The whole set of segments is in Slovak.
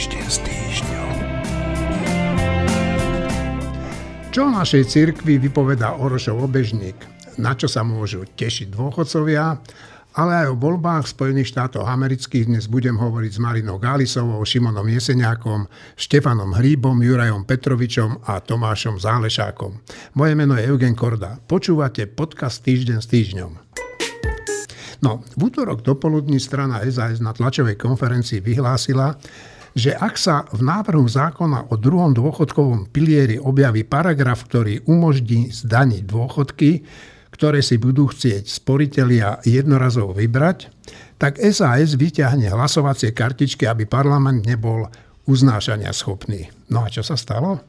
Týždeň s týždňom. Čo o našej cirkvi vypovedá Orošov obežník? Na čo sa môžu tešiť dôchodcovia? Ale aj o voľbách Spojených štátov amerických dnes budem hovoriť s Marinou Gálisovou, Šimonom Jeseniakom, Štefanom Hríbom, Jurajom Petrovičom a Tomášom Zálešákom. Moje meno je Eugen Korda. Počúvate podcast Týždeň s týždňom. No, v útorok dopoludní strana SAS na tlačovej konferencii vyhlásila, že ak sa v návrhu zákona o druhom dôchodkovom pilieri objaví paragraf, ktorý umožní zdaniť dôchodky, ktoré si budú chcieť sporiteľia jednorazovo vybrať, tak SAS vyťahne hlasovacie kartičky, aby parlament nebol uznášania schopný. No a čo sa stalo?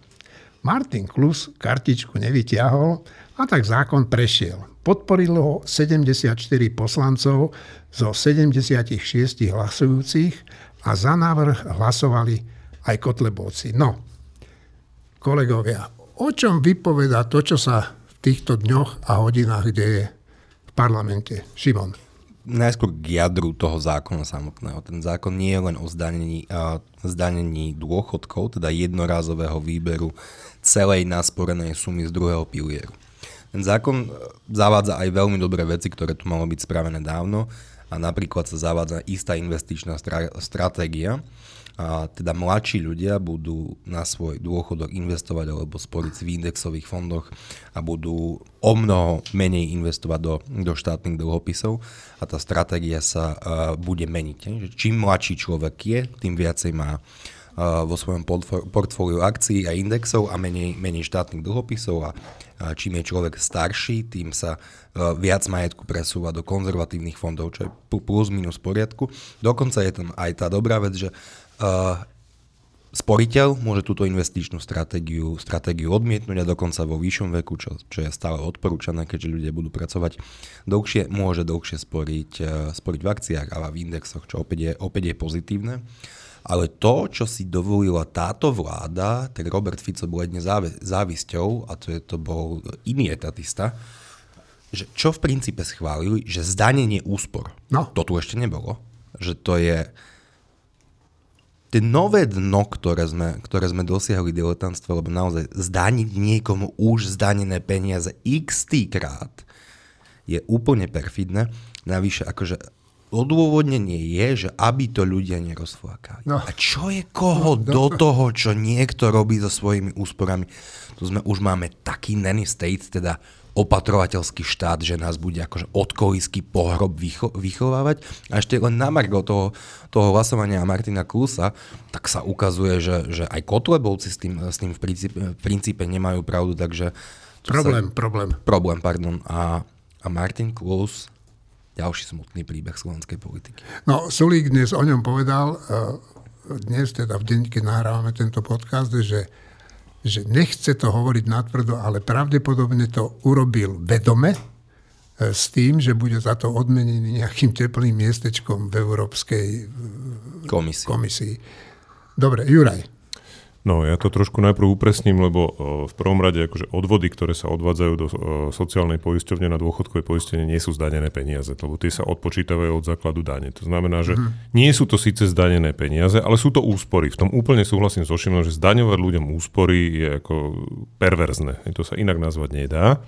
Martin Klus kartičku nevyťahol a tak zákon prešiel. Podporilo ho 74 poslancov zo 76 hlasujúcich a za návrh hlasovali aj Kotlebovci. No, kolegovia, o čom vypoveda to, čo sa týchto dňoch a hodinách deje v parlamente. Šimon. Najskôr k jadru toho zákona samotného. Ten zákon nie je len o zdanení, zdanení dôchodkov, teda jednorázového výberu celej nasporenej sumy z druhého pilieru. Ten zákon zavádza aj veľmi dobré veci, ktoré tu malo byť spravené dávno a napríklad sa zavádza istá investičná stra- stratégia, a teda mladší ľudia budú na svoj dôchodok investovať alebo sporiť v indexových fondoch a budú o mnoho menej investovať do, do štátnych dlhopisov a tá stratégia sa uh, bude meniť. Čím mladší človek je, tým viacej má uh, vo svojom portfóliu akcií a indexov a menej, menej štátnych dlhopisov a čím je človek starší, tým sa uh, viac majetku presúva do konzervatívnych fondov, čo je plus minus poriadku. Dokonca je tam aj tá dobrá vec, že Uh, sporiteľ môže túto investičnú stratégiu, stratégiu odmietnúť a dokonca vo vyššom veku, čo, čo je stále odporúčané, keďže ľudia budú pracovať dlhšie, môže dlhšie sporiť, uh, sporiť v akciách a v indexoch, čo opäť je, opäť je pozitívne. Ale to, čo si dovolila táto vláda, tak Robert Fico bol jedne závisťou, a to, je, to bol iný etatista, že čo v princípe schválili, že zdanenie úspor. No. To tu ešte nebolo. Že to je, tie nové dno, ktoré sme, ktoré sme dosiahli diletantstvo, lebo naozaj zdaniť niekomu už zdanené peniaze x krát je úplne perfidné. Navyše, akože odôvodnenie je, že aby to ľudia nerozflákali. No. A čo je koho no, do toho, čo niekto robí so svojimi úsporami? Tu sme už máme taký nanny state, teda opatrovateľský štát, že nás bude akože odkolísky pohrob vycho- vychovávať. A ešte len na margo toho, toho hlasovania Martina Klusa, tak sa ukazuje, že, že aj Kotlebovci s tým, s tým v, princípe, v princípe nemajú pravdu, takže... Problém, sa, problém. Problém, pardon. A, a Martin Klus, ďalší smutný príbeh slovenskej politiky. No, Sulík dnes o ňom povedal, eh, dnes teda v deň, keď nahrávame tento podcast, že že nechce to hovoriť natvrdo, ale pravdepodobne to urobil vedome, e, s tým, že bude za to odmenený nejakým teplým miestečkom v Európskej e, komisii. komisii. Dobre, Juraj. No, ja to trošku najprv upresním, lebo v prvom rade akože odvody, ktoré sa odvádzajú do sociálnej poisťovne na dôchodkové poistenie, nie sú zdanené peniaze, lebo tie sa odpočítavajú od základu dane. To znamená, že mm. nie sú to síce zdanené peniaze, ale sú to úspory. V tom úplne súhlasím so Šimom, že zdaňovať ľuďom úspory je ako perverzne. To sa inak nazvať nedá.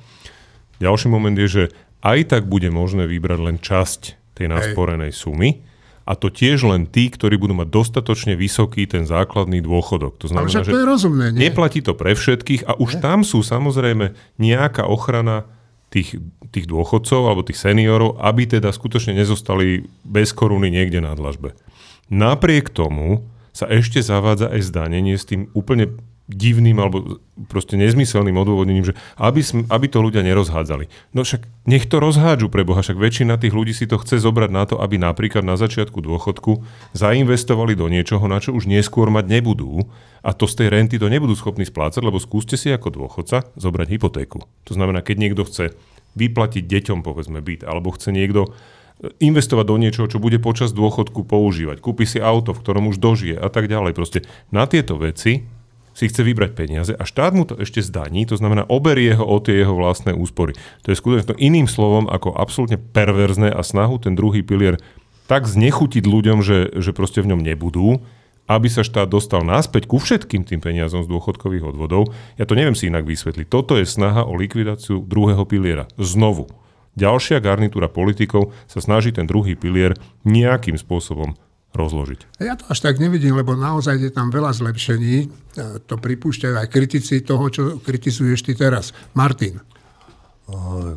Ďalší moment je, že aj tak bude možné vybrať len časť tej nasporenej sumy a to tiež len tí, ktorí budú mať dostatočne vysoký ten základný dôchodok. To znamená, že to je rozumné, nie? neplatí to pre všetkých a už nie? tam sú samozrejme nejaká ochrana tých, tých dôchodcov alebo tých seniorov, aby teda skutočne nezostali bez koruny niekde na dlažbe. Napriek tomu sa ešte zavádza aj zdanenie s tým úplne divným alebo proste nezmyselným odôvodnením, že aby, sm, aby to ľudia nerozhádzali. No však nech to rozhádžu pre Boha, však väčšina tých ľudí si to chce zobrať na to, aby napríklad na začiatku dôchodku zainvestovali do niečoho, na čo už neskôr mať nebudú a to z tej renty to nebudú schopní splácať, lebo skúste si ako dôchodca zobrať hypotéku. To znamená, keď niekto chce vyplatiť deťom povedzme byt, alebo chce niekto investovať do niečoho, čo bude počas dôchodku používať. Kúpi si auto, v ktorom už dožije a tak ďalej. Proste na tieto veci si chce vybrať peniaze a štát mu to ešte zdaní, to znamená oberie ho o tie jeho vlastné úspory. To je skutočne iným slovom ako absolútne perverzné a snahu ten druhý pilier tak znechutiť ľuďom, že, že proste v ňom nebudú, aby sa štát dostal naspäť ku všetkým tým peniazom z dôchodkových odvodov. Ja to neviem si inak vysvetliť. Toto je snaha o likvidáciu druhého piliera. Znovu. Ďalšia garnitúra politikov sa snaží ten druhý pilier nejakým spôsobom rozložiť. Ja to až tak nevidím, lebo naozaj je tam veľa zlepšení. E, to pripúšťajú aj kritici toho, čo kritizuješ ty teraz. Martin.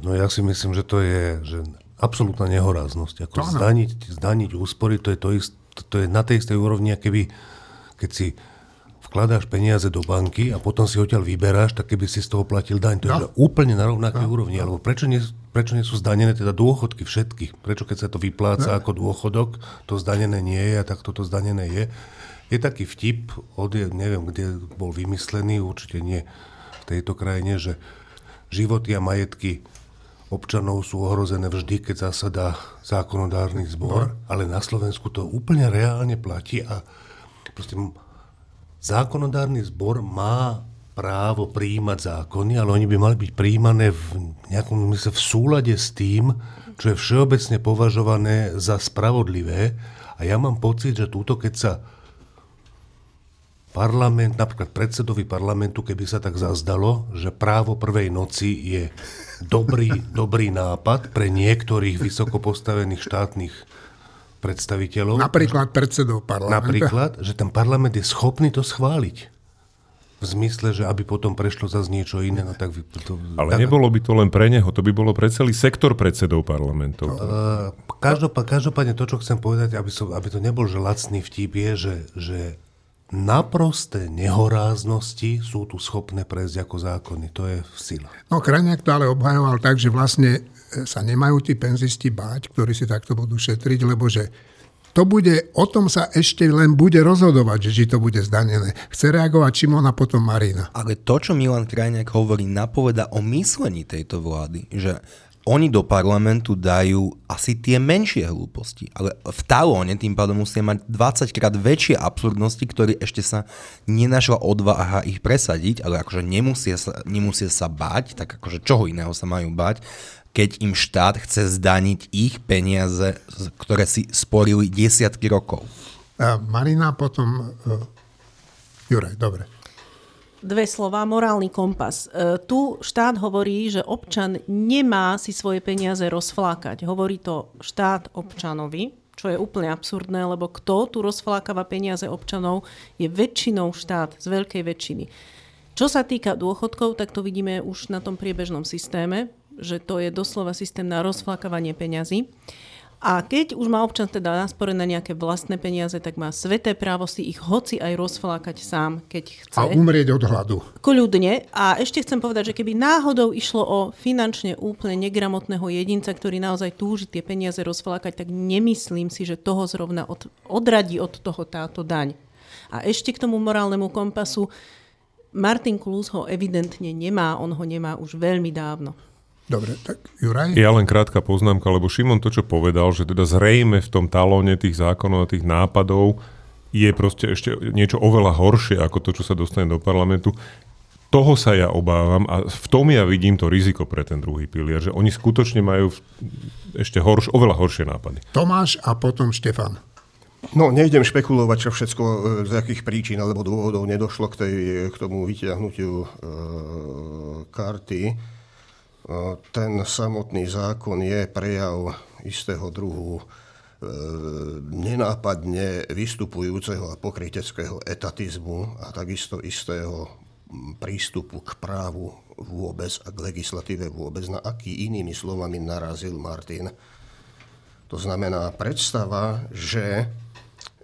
No ja si myslím, že to je že absolútna nehoráznosť. Ako zdaniť, zdaniť úspory, to je, to, ist, to je na tej istej úrovni, keby keď si vkladáš peniaze do banky a potom si odtiaľ vyberáš, tak keby si z toho platil daň. To no. je úplne na rovnakej no. úrovni. Alebo prečo nie, prečo nie sú zdanené teda dôchodky všetkých? Prečo keď sa to vypláca no. ako dôchodok, to zdanené nie je a tak toto zdanené je? Je taký vtip, od, neviem, kde bol vymyslený, určite nie v tejto krajine, že životy a majetky občanov sú ohrozené vždy, keď zasadá zákonodárny zbor, ale na Slovensku to úplne reálne platí a proste zákonodárny zbor má právo príjmať zákony, ale oni by mali byť príjmané v nejakom mysle v súlade s tým, čo je všeobecne považované za spravodlivé. A ja mám pocit, že túto, keď sa parlament, napríklad predsedovi parlamentu, keby sa tak zazdalo, že právo prvej noci je dobrý, dobrý nápad pre niektorých vysoko postavených štátnych predstaviteľov. Napríklad predsedov parlamentu. Napríklad, že ten parlament je schopný to schváliť. V zmysle, že aby potom prešlo zase niečo iné. No tak to, Ale tak, nebolo by to len pre neho, to by bolo pre celý sektor predsedov parlamentov. Uh, každopádne, každopádne to, čo chcem povedať, aby, som, aby to nebol že lacný vtip, je, že, že naprosté nehoráznosti sú tu schopné prejsť ako zákony. To je v sile. No Krajniak to ale obhajoval tak, že vlastne sa nemajú tí penzisti báť, ktorí si takto budú šetriť, lebo že to bude, o tom sa ešte len bude rozhodovať, že či to bude zdanené. Chce reagovať Čimon a potom Marina. Ale to, čo Milan Krajniak hovorí, napoveda o myslení tejto vlády, že oni do parlamentu dajú asi tie menšie hlúposti, ale v talóne tým pádom musia mať 20 krát väčšie absurdnosti, ktoré ešte sa nenašla odvaha ich presadiť, ale akože nemusia sa, nemusia sa báť, tak akože čoho iného sa majú báť, keď im štát chce zdaniť ich peniaze, ktoré si sporili desiatky rokov. Marina potom... Uh, Juraj, dobre. Dve slova, morálny kompas. E, tu štát hovorí, že občan nemá si svoje peniaze rozflákať. Hovorí to štát občanovi, čo je úplne absurdné, lebo kto tu rozflákava peniaze občanov, je väčšinou štát, z veľkej väčšiny. Čo sa týka dôchodkov, tak to vidíme už na tom priebežnom systéme že to je doslova systém na rozflakávanie peňazí. A keď už má občan teda nasporené nejaké vlastné peniaze, tak má sveté právo si ich hoci aj rozflákať sám, keď chce. A umrieť od hladu. Kľudne. A ešte chcem povedať, že keby náhodou išlo o finančne úplne negramotného jedinca, ktorý naozaj túži tie peniaze rozflákať, tak nemyslím si, že toho zrovna od, odradí od toho táto daň. A ešte k tomu morálnemu kompasu. Martin Klus ho evidentne nemá, on ho nemá už veľmi dávno. Dobre, tak Juraj? Ja len krátka poznámka, lebo Šimon to, čo povedal, že teda zrejme v tom talóne tých zákonov a tých nápadov je proste ešte niečo oveľa horšie ako to, čo sa dostane do parlamentu. Toho sa ja obávam a v tom ja vidím to riziko pre ten druhý pilier, že oni skutočne majú ešte horš, oveľa horšie nápady. Tomáš a potom Štefan. No, nejdem špekulovať, čo všetko, e, z akých príčin alebo dôvodov nedošlo k, tej, k tomu vyťahnutiu e, karty ten samotný zákon je prejav istého druhu e, nenápadne vystupujúceho a pokryteckého etatizmu a takisto istého prístupu k právu vôbec a k legislatíve vôbec, na aký inými slovami narazil Martin. To znamená predstava, že e,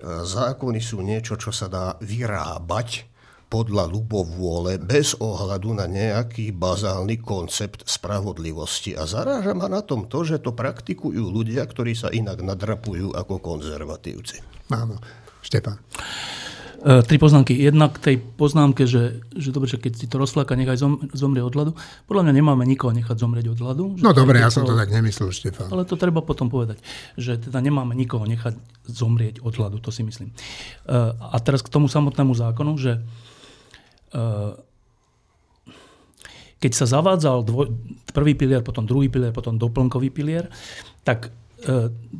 zákony sú niečo, čo sa dá vyrábať podľa ľubovôle bez ohľadu na nejaký bazálny koncept spravodlivosti. A zaráža ma na tom to, že to praktikujú ľudia, ktorí sa inak nadrapujú ako konzervatívci. Áno. Štefan. E, tri poznámky. Jedna k tej poznámke, že, že dobre, že keď si to rozfláka, nechaj zom, zomrie od hladu. Podľa mňa nemáme nikoho nechať zomrieť od hladu. No dobre, ja som to tak nemyslel, Štefan. Ale to treba potom povedať, že teda nemáme nikoho nechať zomrieť od hladu, to si myslím. E, a teraz k tomu samotnému zákonu, že keď sa zavádzal dvoj, prvý pilier, potom druhý pilier, potom doplnkový pilier, tak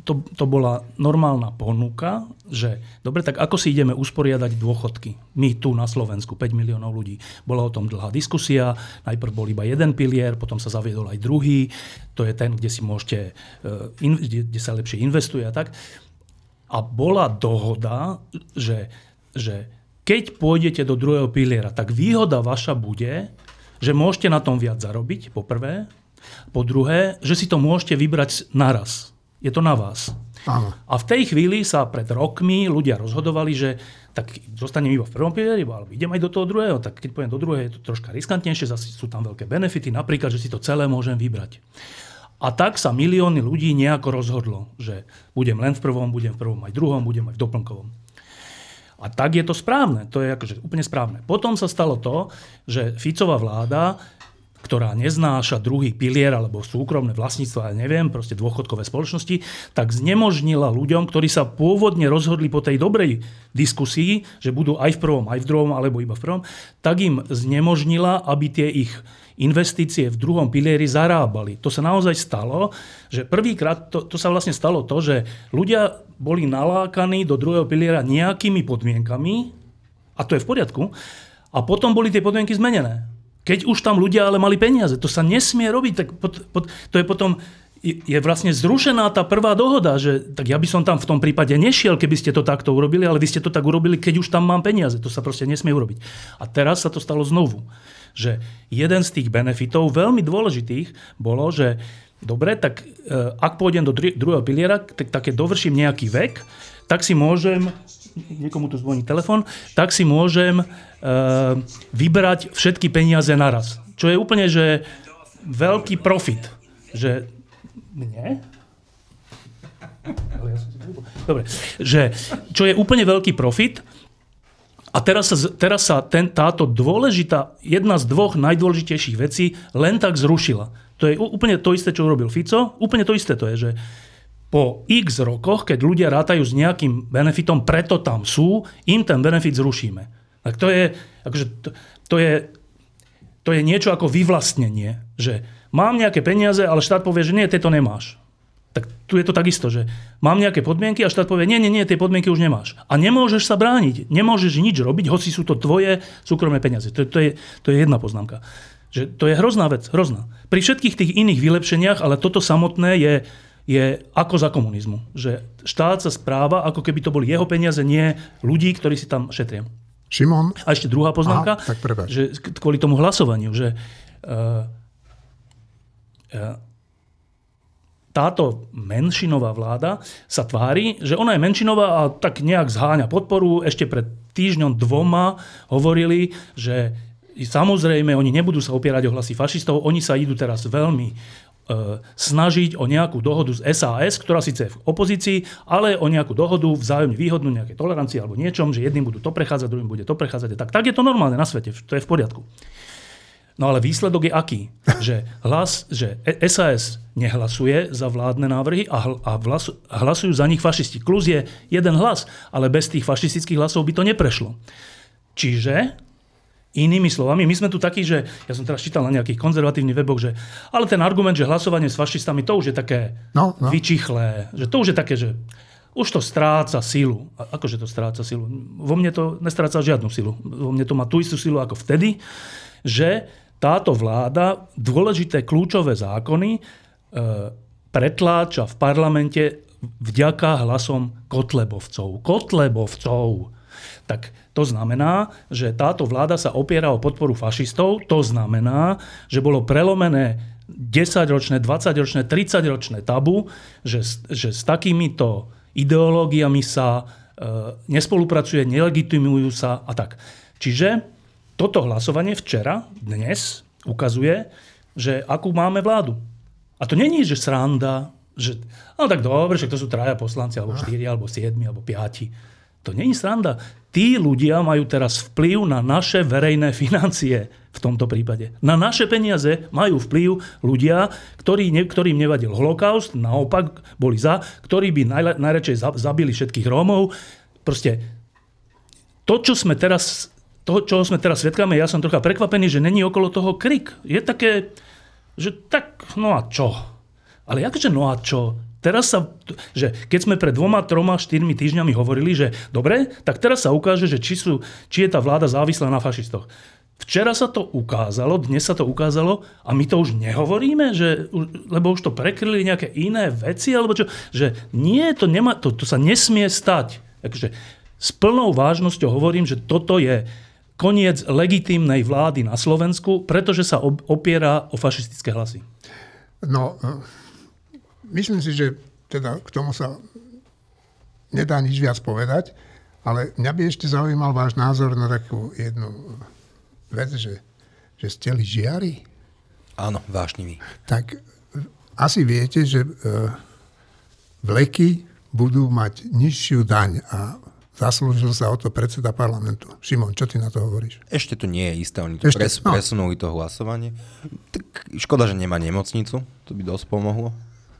to, to bola normálna ponuka, že dobre, tak ako si ideme usporiadať dôchodky? My tu na Slovensku, 5 miliónov ľudí. Bola o tom dlhá diskusia, najprv bol iba jeden pilier, potom sa zaviedol aj druhý, to je ten, kde si môžete, e, kde sa lepšie investuje a tak. A bola dohoda, že, že keď pôjdete do druhého piliera, tak výhoda vaša bude, že môžete na tom viac zarobiť, po prvé. Po druhé, že si to môžete vybrať naraz. Je to na vás. Áno. A v tej chvíli sa pred rokmi ľudia rozhodovali, že tak zostanem iba v prvom pilieri, alebo idem aj do toho druhého. Tak keď poviem do druhého, je to troška riskantnejšie, zase sú tam veľké benefity, napríklad, že si to celé môžem vybrať. A tak sa milióny ľudí nejako rozhodlo, že budem len v prvom, budem v prvom aj v druhom, budem aj v doplnkovom. A tak je to správne, to je akože úplne správne. Potom sa stalo to, že Ficová vláda ktorá neznáša druhý pilier alebo súkromné vlastníctvo, ja neviem, proste dôchodkové spoločnosti, tak znemožnila ľuďom, ktorí sa pôvodne rozhodli po tej dobrej diskusii, že budú aj v prvom, aj v druhom, alebo iba v prvom, tak im znemožnila, aby tie ich investície v druhom pilieri zarábali. To sa naozaj stalo, že prvýkrát to, to sa vlastne stalo to, že ľudia boli nalákaní do druhého piliera nejakými podmienkami, a to je v poriadku, a potom boli tie podmienky zmenené. Keď už tam ľudia ale mali peniaze, to sa nesmie robiť, tak pot, pot, to je potom je vlastne zrušená tá prvá dohoda, že tak ja by som tam v tom prípade nešiel, keby ste to takto urobili, ale vy ste to tak urobili, keď už tam mám peniaze. To sa proste nesmie urobiť. A teraz sa to stalo znovu. Že jeden z tých benefitov, veľmi dôležitých, bolo, že dobre, tak e, ak pôjdem do druhého piliera, tak, tak dovrším nejaký vek, tak si môžem niekomu tu zvoní telefon, tak si môžem uh, vybrať všetky peniaze naraz. Čo je úplne, že veľký profit. Že... Nie? Dobre. Že, čo je úplne veľký profit. A teraz sa, teraz sa ten, táto dôležitá, jedna z dvoch najdôležitejších vecí len tak zrušila. To je úplne to isté, čo urobil Fico. Úplne to isté to je, že po x rokoch, keď ľudia rátajú s nejakým benefitom, preto tam sú, im ten benefit zrušíme. Tak to je, akože, to, to je, to je niečo ako vyvlastnenie, že mám nejaké peniaze, ale štát povie, že nie, tieto nemáš. Tak tu je to takisto, že mám nejaké podmienky a štát povie, nie, nie, nie, tie podmienky už nemáš. A nemôžeš sa brániť, nemôžeš nič robiť, hoci sú to tvoje súkromné peniaze. To, to, je, to je jedna poznámka. Že to je hrozná vec, hrozná. Pri všetkých tých iných vylepšeniach, ale toto samotné je, je ako za komunizmu. Že štát sa správa, ako keby to boli jeho peniaze, nie ľudí, ktorí si tam šetria. Šimon? A ešte druhá poznámka, Aha, tak že kvôli tomu hlasovaniu, že uh, uh, táto menšinová vláda sa tvári, že ona je menšinová a tak nejak zháňa podporu. Ešte pred týždňom dvoma hovorili, že samozrejme oni nebudú sa opierať o hlasy fašistov, oni sa idú teraz veľmi snažiť o nejakú dohodu z SAS, ktorá síce je v opozícii, ale o nejakú dohodu vzájomne výhodnú, nejaké tolerancii alebo niečom, že jedným budú to prechádzať, druhým bude to prechádzať. Tak, tak je to normálne na svete, to je v poriadku. No ale výsledok je aký? Že, hlas, že SAS nehlasuje za vládne návrhy a, hl, a hlas, hlasujú za nich fašisti. Kluz je jeden hlas, ale bez tých fašistických hlasov by to neprešlo. Čiže Inými slovami, my sme tu takí, že ja som teraz čítal na nejakých konzervatívnych weboch, že ale ten argument, že hlasovanie s fašistami, to už je také no, no. vyčichlé, že to už je také, že už to stráca silu. A akože to stráca silu? Vo mne to nestráca žiadnu silu. Vo mne to má tú istú silu ako vtedy, že táto vláda dôležité kľúčové zákony e, pretláča v parlamente vďaka hlasom Kotlebovcov. Kotlebovcov. Tak to znamená, že táto vláda sa opiera o podporu fašistov. To znamená, že bolo prelomené 10-ročné, 20-ročné, 30-ročné tabu, že, že s takýmito ideológiami sa e, nespolupracuje, nelegitimujú sa a tak. Čiže toto hlasovanie včera, dnes, ukazuje, že akú máme vládu. A to není, že sranda, že no tak dobre, že to sú traja poslanci, alebo štyri, alebo siedmi, alebo piati. To není sranda. Tí ľudia majú teraz vplyv na naše verejné financie v tomto prípade. Na naše peniaze majú vplyv ľudia, ktorí, ktorým nevadil holokaust, naopak boli za, ktorí by najle, najradšej zabili všetkých Rómov. Proste to, čo sme teraz, to, čo sme teraz svetkami, ja som trocha prekvapený, že není okolo toho krik. Je také, že tak, no a čo? Ale akože no a čo? Teraz sa, že keď sme pred dvoma, troma, štyrmi týždňami hovorili, že dobre, tak teraz sa ukáže, že či, sú, či je tá vláda závislá na fašistoch. Včera sa to ukázalo, dnes sa to ukázalo a my to už nehovoríme, že, lebo už to prekryli nejaké iné veci, alebo čo, že nie, to, nemá, to, to sa nesmie stať. Takže s plnou vážnosťou hovorím, že toto je koniec legitímnej vlády na Slovensku, pretože sa opiera o fašistické hlasy. No, myslím si, že teda k tomu sa nedá nič viac povedať, ale mňa by ešte zaujímal váš názor na takú jednu vec, že, že ste žiari. Áno, vášnivý. Tak asi viete, že e, vleky budú mať nižšiu daň a zaslúžil sa o to predseda parlamentu. Šimon, čo ty na to hovoríš? Ešte to nie je isté, oni to pres, no. presunuli to hlasovanie. Tak škoda, že nemá nemocnicu, to by dosť pomohlo.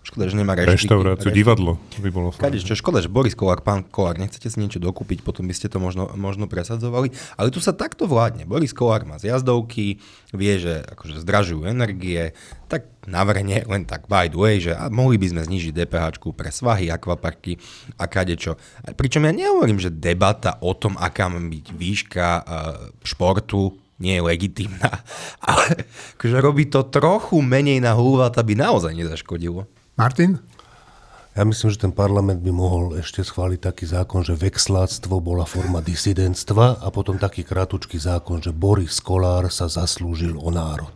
Škoda, že nemá reštiky. Reštauráciu, divadlo by bolo Kade, čo škoda, že Boris Kolár, pán Kolár, nechcete si niečo dokúpiť, potom by ste to možno, možno presadzovali. Ale tu sa takto vládne. Boris Kolár má zjazdovky, vie, že akože zdražujú energie, tak navrhne len tak by the way, že a mohli by sme znižiť DPH pre svahy, akvaparky a kadečo. Pričom ja nehovorím, že debata o tom, aká má byť výška uh, športu, nie je legitimná, ale akože robí to trochu menej na húvat, aby naozaj nezaškodilo. Martin? Ja myslím, že ten parlament by mohol ešte schváliť taký zákon, že vexláctvo bola forma disidentstva a potom taký kratučký zákon, že Boris Kolár sa zaslúžil o národ.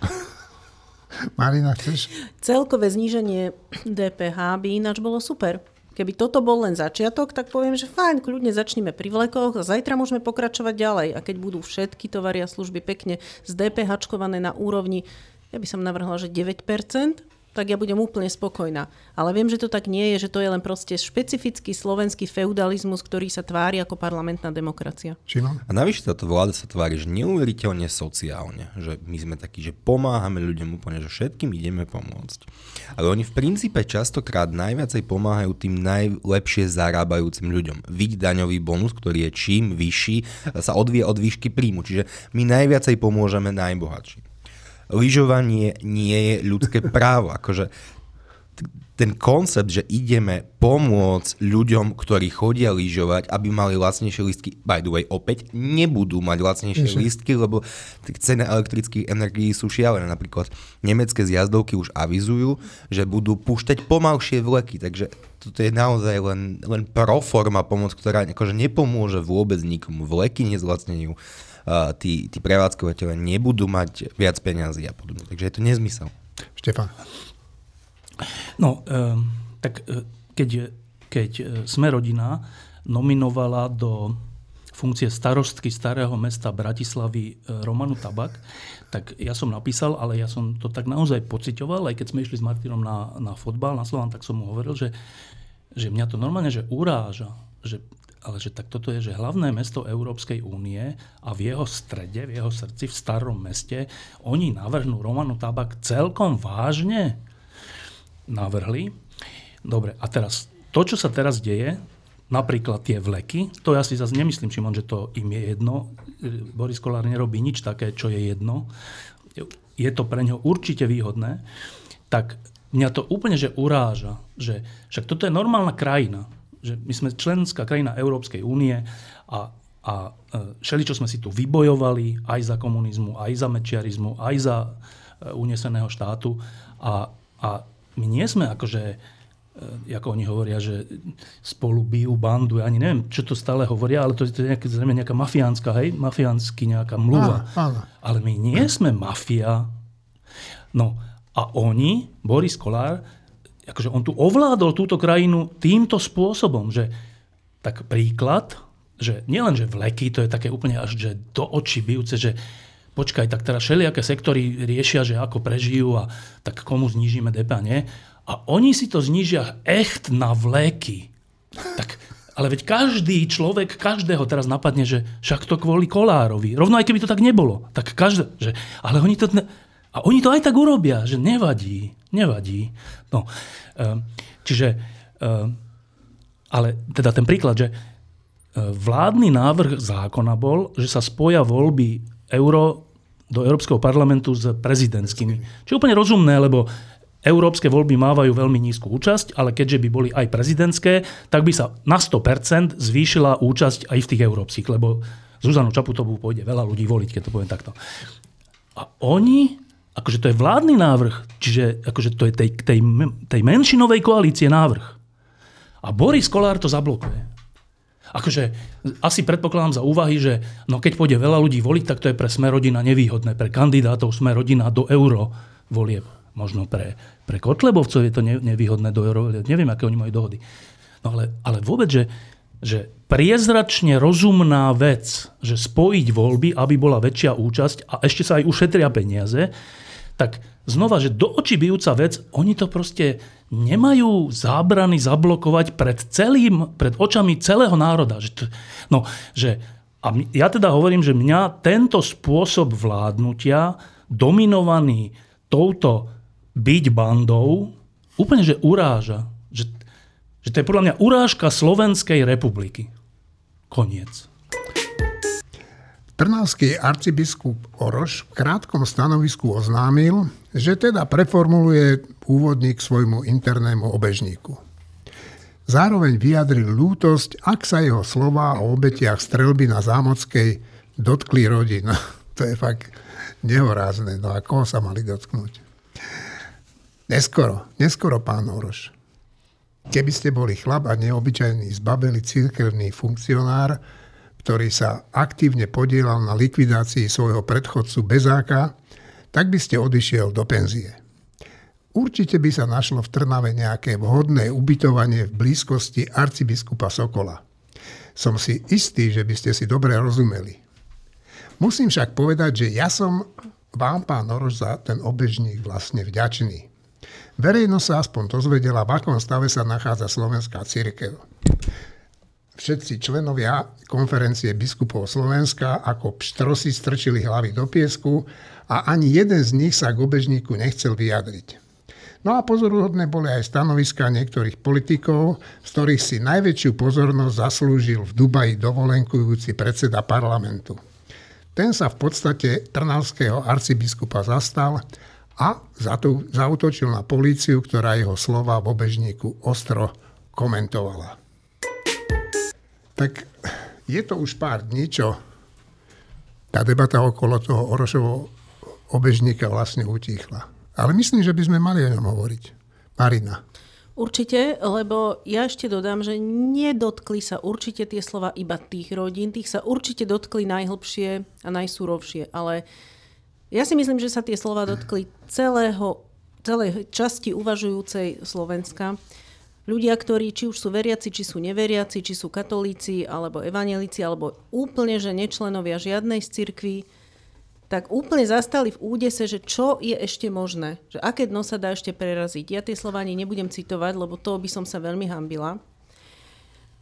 Marina, chceš? Celkové zníženie DPH by ináč bolo super. Keby toto bol len začiatok, tak poviem, že fajn, kľudne začneme pri vlekoch a zajtra môžeme pokračovať ďalej. A keď budú všetky tovary a služby pekne z DPH na úrovni, ja by som navrhla, že 9%, tak ja budem úplne spokojná. Ale viem, že to tak nie je, že to je len proste špecifický slovenský feudalizmus, ktorý sa tvári ako parlamentná demokracia. Čino? A navyše táto vláda sa tvári, že neuveriteľne sociálne, že my sme takí, že pomáhame ľuďom úplne, že všetkým ideme pomôcť. Ale oni v princípe častokrát najviacej pomáhajú tým najlepšie zarábajúcim ľuďom. Vidť daňový bonus, ktorý je čím vyšší, sa odvie od výšky príjmu. Čiže my najviacej pomôžeme najbohatším lyžovanie nie je ľudské právo. Akože ten koncept, že ideme pomôcť ľuďom, ktorí chodia lyžovať, aby mali lacnejšie listky, by the way, opäť nebudú mať lacnejšie Ježe. listky, lebo ceny elektrických energií sú šialené. Napríklad nemecké zjazdovky už avizujú, že budú púšťať pomalšie vleky, takže toto je naozaj len, len proforma pomoc, ktorá akože nepomôže vôbec nikomu. Vleky nezlacnejú tí, tí prevádzkovateľe nebudú mať viac peňazí a podobne. Takže je to nezmysel. Štefan. No, e, tak e, keď, keď e, sme rodina nominovala do funkcie starostky starého mesta Bratislavy e, Romanu Tabak, tak ja som napísal, ale ja som to tak naozaj pocitoval, aj keď sme išli s Martinom na, na fotbal, na Slovan, tak som mu hovoril, že, že mňa to normálne že uráža, že ale že tak toto je, že hlavné mesto Európskej únie a v jeho strede, v jeho srdci, v starom meste, oni navrhnú Romanu Tabak celkom vážne? Navrhli. Dobre, a teraz to, čo sa teraz deje, napríklad tie vleky, to ja si zase nemyslím, Šimon, že to im je jedno. Boris Kolár nerobí nič také, čo je jedno. Je to pre neho určite výhodné. Tak mňa to úplne že uráža, že však toto je normálna krajina že my sme členská krajina Európskej únie a, a e, všeli, čo sme si tu vybojovali aj za komunizmu, aj za mečiarizmu, aj za e, uneseného štátu a, a my nie sme akože e, ako oni hovoria, že spolu bijú bandu, ja ani neviem, čo to stále hovoria, ale to, to je nejaká, zrejme nejaká mafiánska, hej, mafiánsky nejaká mluva. Áno, áno. Ale my nie sme mafia. No a oni, Boris Kolár, akože on tu ovládol túto krajinu týmto spôsobom, že tak príklad, že nielen, že vleky, to je také úplne až že do očí bijúce, že počkaj, tak teraz všelijaké sektory riešia, že ako prežijú a tak komu znížime DPA, nie? A oni si to znížia echt na vleky. Tak, ale veď každý človek, každého teraz napadne, že však to kvôli Kolárovi. Rovno aj keby to tak nebolo. Tak každé, že, ale oni to... A oni to aj tak urobia, že nevadí. Nevadí. No, ehm, čiže, ehm, ale teda ten príklad, že ehm, vládny návrh zákona bol, že sa spoja voľby euro do Európskeho parlamentu s prezidentskými. Čo je úplne rozumné, lebo Európske voľby mávajú veľmi nízku účasť, ale keďže by boli aj prezidentské, tak by sa na 100% zvýšila účasť aj v tých európskych, lebo Zuzanu Čaputovú pôjde veľa ľudí voliť, keď to poviem takto. A oni, akože to je vládny návrh, čiže akože to je tej, tej, tej menšinovej koalície návrh. A Boris Kolár to zablokuje. Akože asi predpokladám za úvahy, že no keď pôjde veľa ľudí voliť, tak to je pre Sme rodina nevýhodné. Pre kandidátov Sme rodina do euro volieb. Možno pre, pre Kotlebovcov je to nevýhodné do euro. Neviem, aké oni majú dohody. No ale, ale vôbec, že, že priezračne rozumná vec, že spojiť voľby, aby bola väčšia účasť a ešte sa aj ušetria peniaze, tak znova, že do očí bijúca vec, oni to proste nemajú zábrany zablokovať pred celým, pred očami celého národa. Že to, no, že, a ja teda hovorím, že mňa tento spôsob vládnutia, dominovaný touto byť bandou, úplne že uráža. Že, že to je podľa mňa urážka Slovenskej republiky. Koniec. Trnavský arcibiskup Oroš v krátkom stanovisku oznámil, že teda preformuluje úvodník svojmu internému obežníku. Zároveň vyjadril lútosť, ak sa jeho slova o obetiach strelby na Zámockej dotkli rodina. To je fakt nehorázne. No a koho sa mali dotknúť? Neskoro, neskoro, pán Oroš. Keby ste boli chlap a neobyčajný zbabelý církevný funkcionár, ktorý sa aktívne podielal na likvidácii svojho predchodcu Bezáka, tak by ste odišiel do penzie. Určite by sa našlo v Trnave nejaké vhodné ubytovanie v blízkosti arcibiskupa Sokola. Som si istý, že by ste si dobre rozumeli. Musím však povedať, že ja som vám, pán Oroš, za ten obežník vlastne vďačný. Verejnosť sa aspoň dozvedela, v akom stave sa nachádza slovenská církev. Všetci členovia konferencie biskupov Slovenska ako pštrosi strčili hlavy do piesku a ani jeden z nich sa k obežníku nechcel vyjadriť. No a pozoruhodné boli aj stanoviská niektorých politikov, z ktorých si najväčšiu pozornosť zaslúžil v Dubaji dovolenkujúci predseda parlamentu. Ten sa v podstate trnavského arcibiskupa zastal a zautočil na políciu, ktorá jeho slova v obežníku ostro komentovala. Tak je to už pár dní, čo tá debata okolo toho Orošovo obežníka vlastne utíchla. Ale myslím, že by sme mali o ňom hovoriť. Marina. Určite, lebo ja ešte dodám, že nedotkli sa určite tie slova iba tých rodín, tých sa určite dotkli najhlbšie a najsúrovšie, ale ja si myslím, že sa tie slova dotkli celého, celej časti uvažujúcej Slovenska. Ľudia, ktorí či už sú veriaci, či sú neveriaci, či sú katolíci, alebo evanelici, alebo úplne, že nečlenovia žiadnej z cirkví, tak úplne zastali v údese, že čo je ešte možné, že aké dno sa dá ešte preraziť. Ja tie slova ani nebudem citovať, lebo to by som sa veľmi hambila.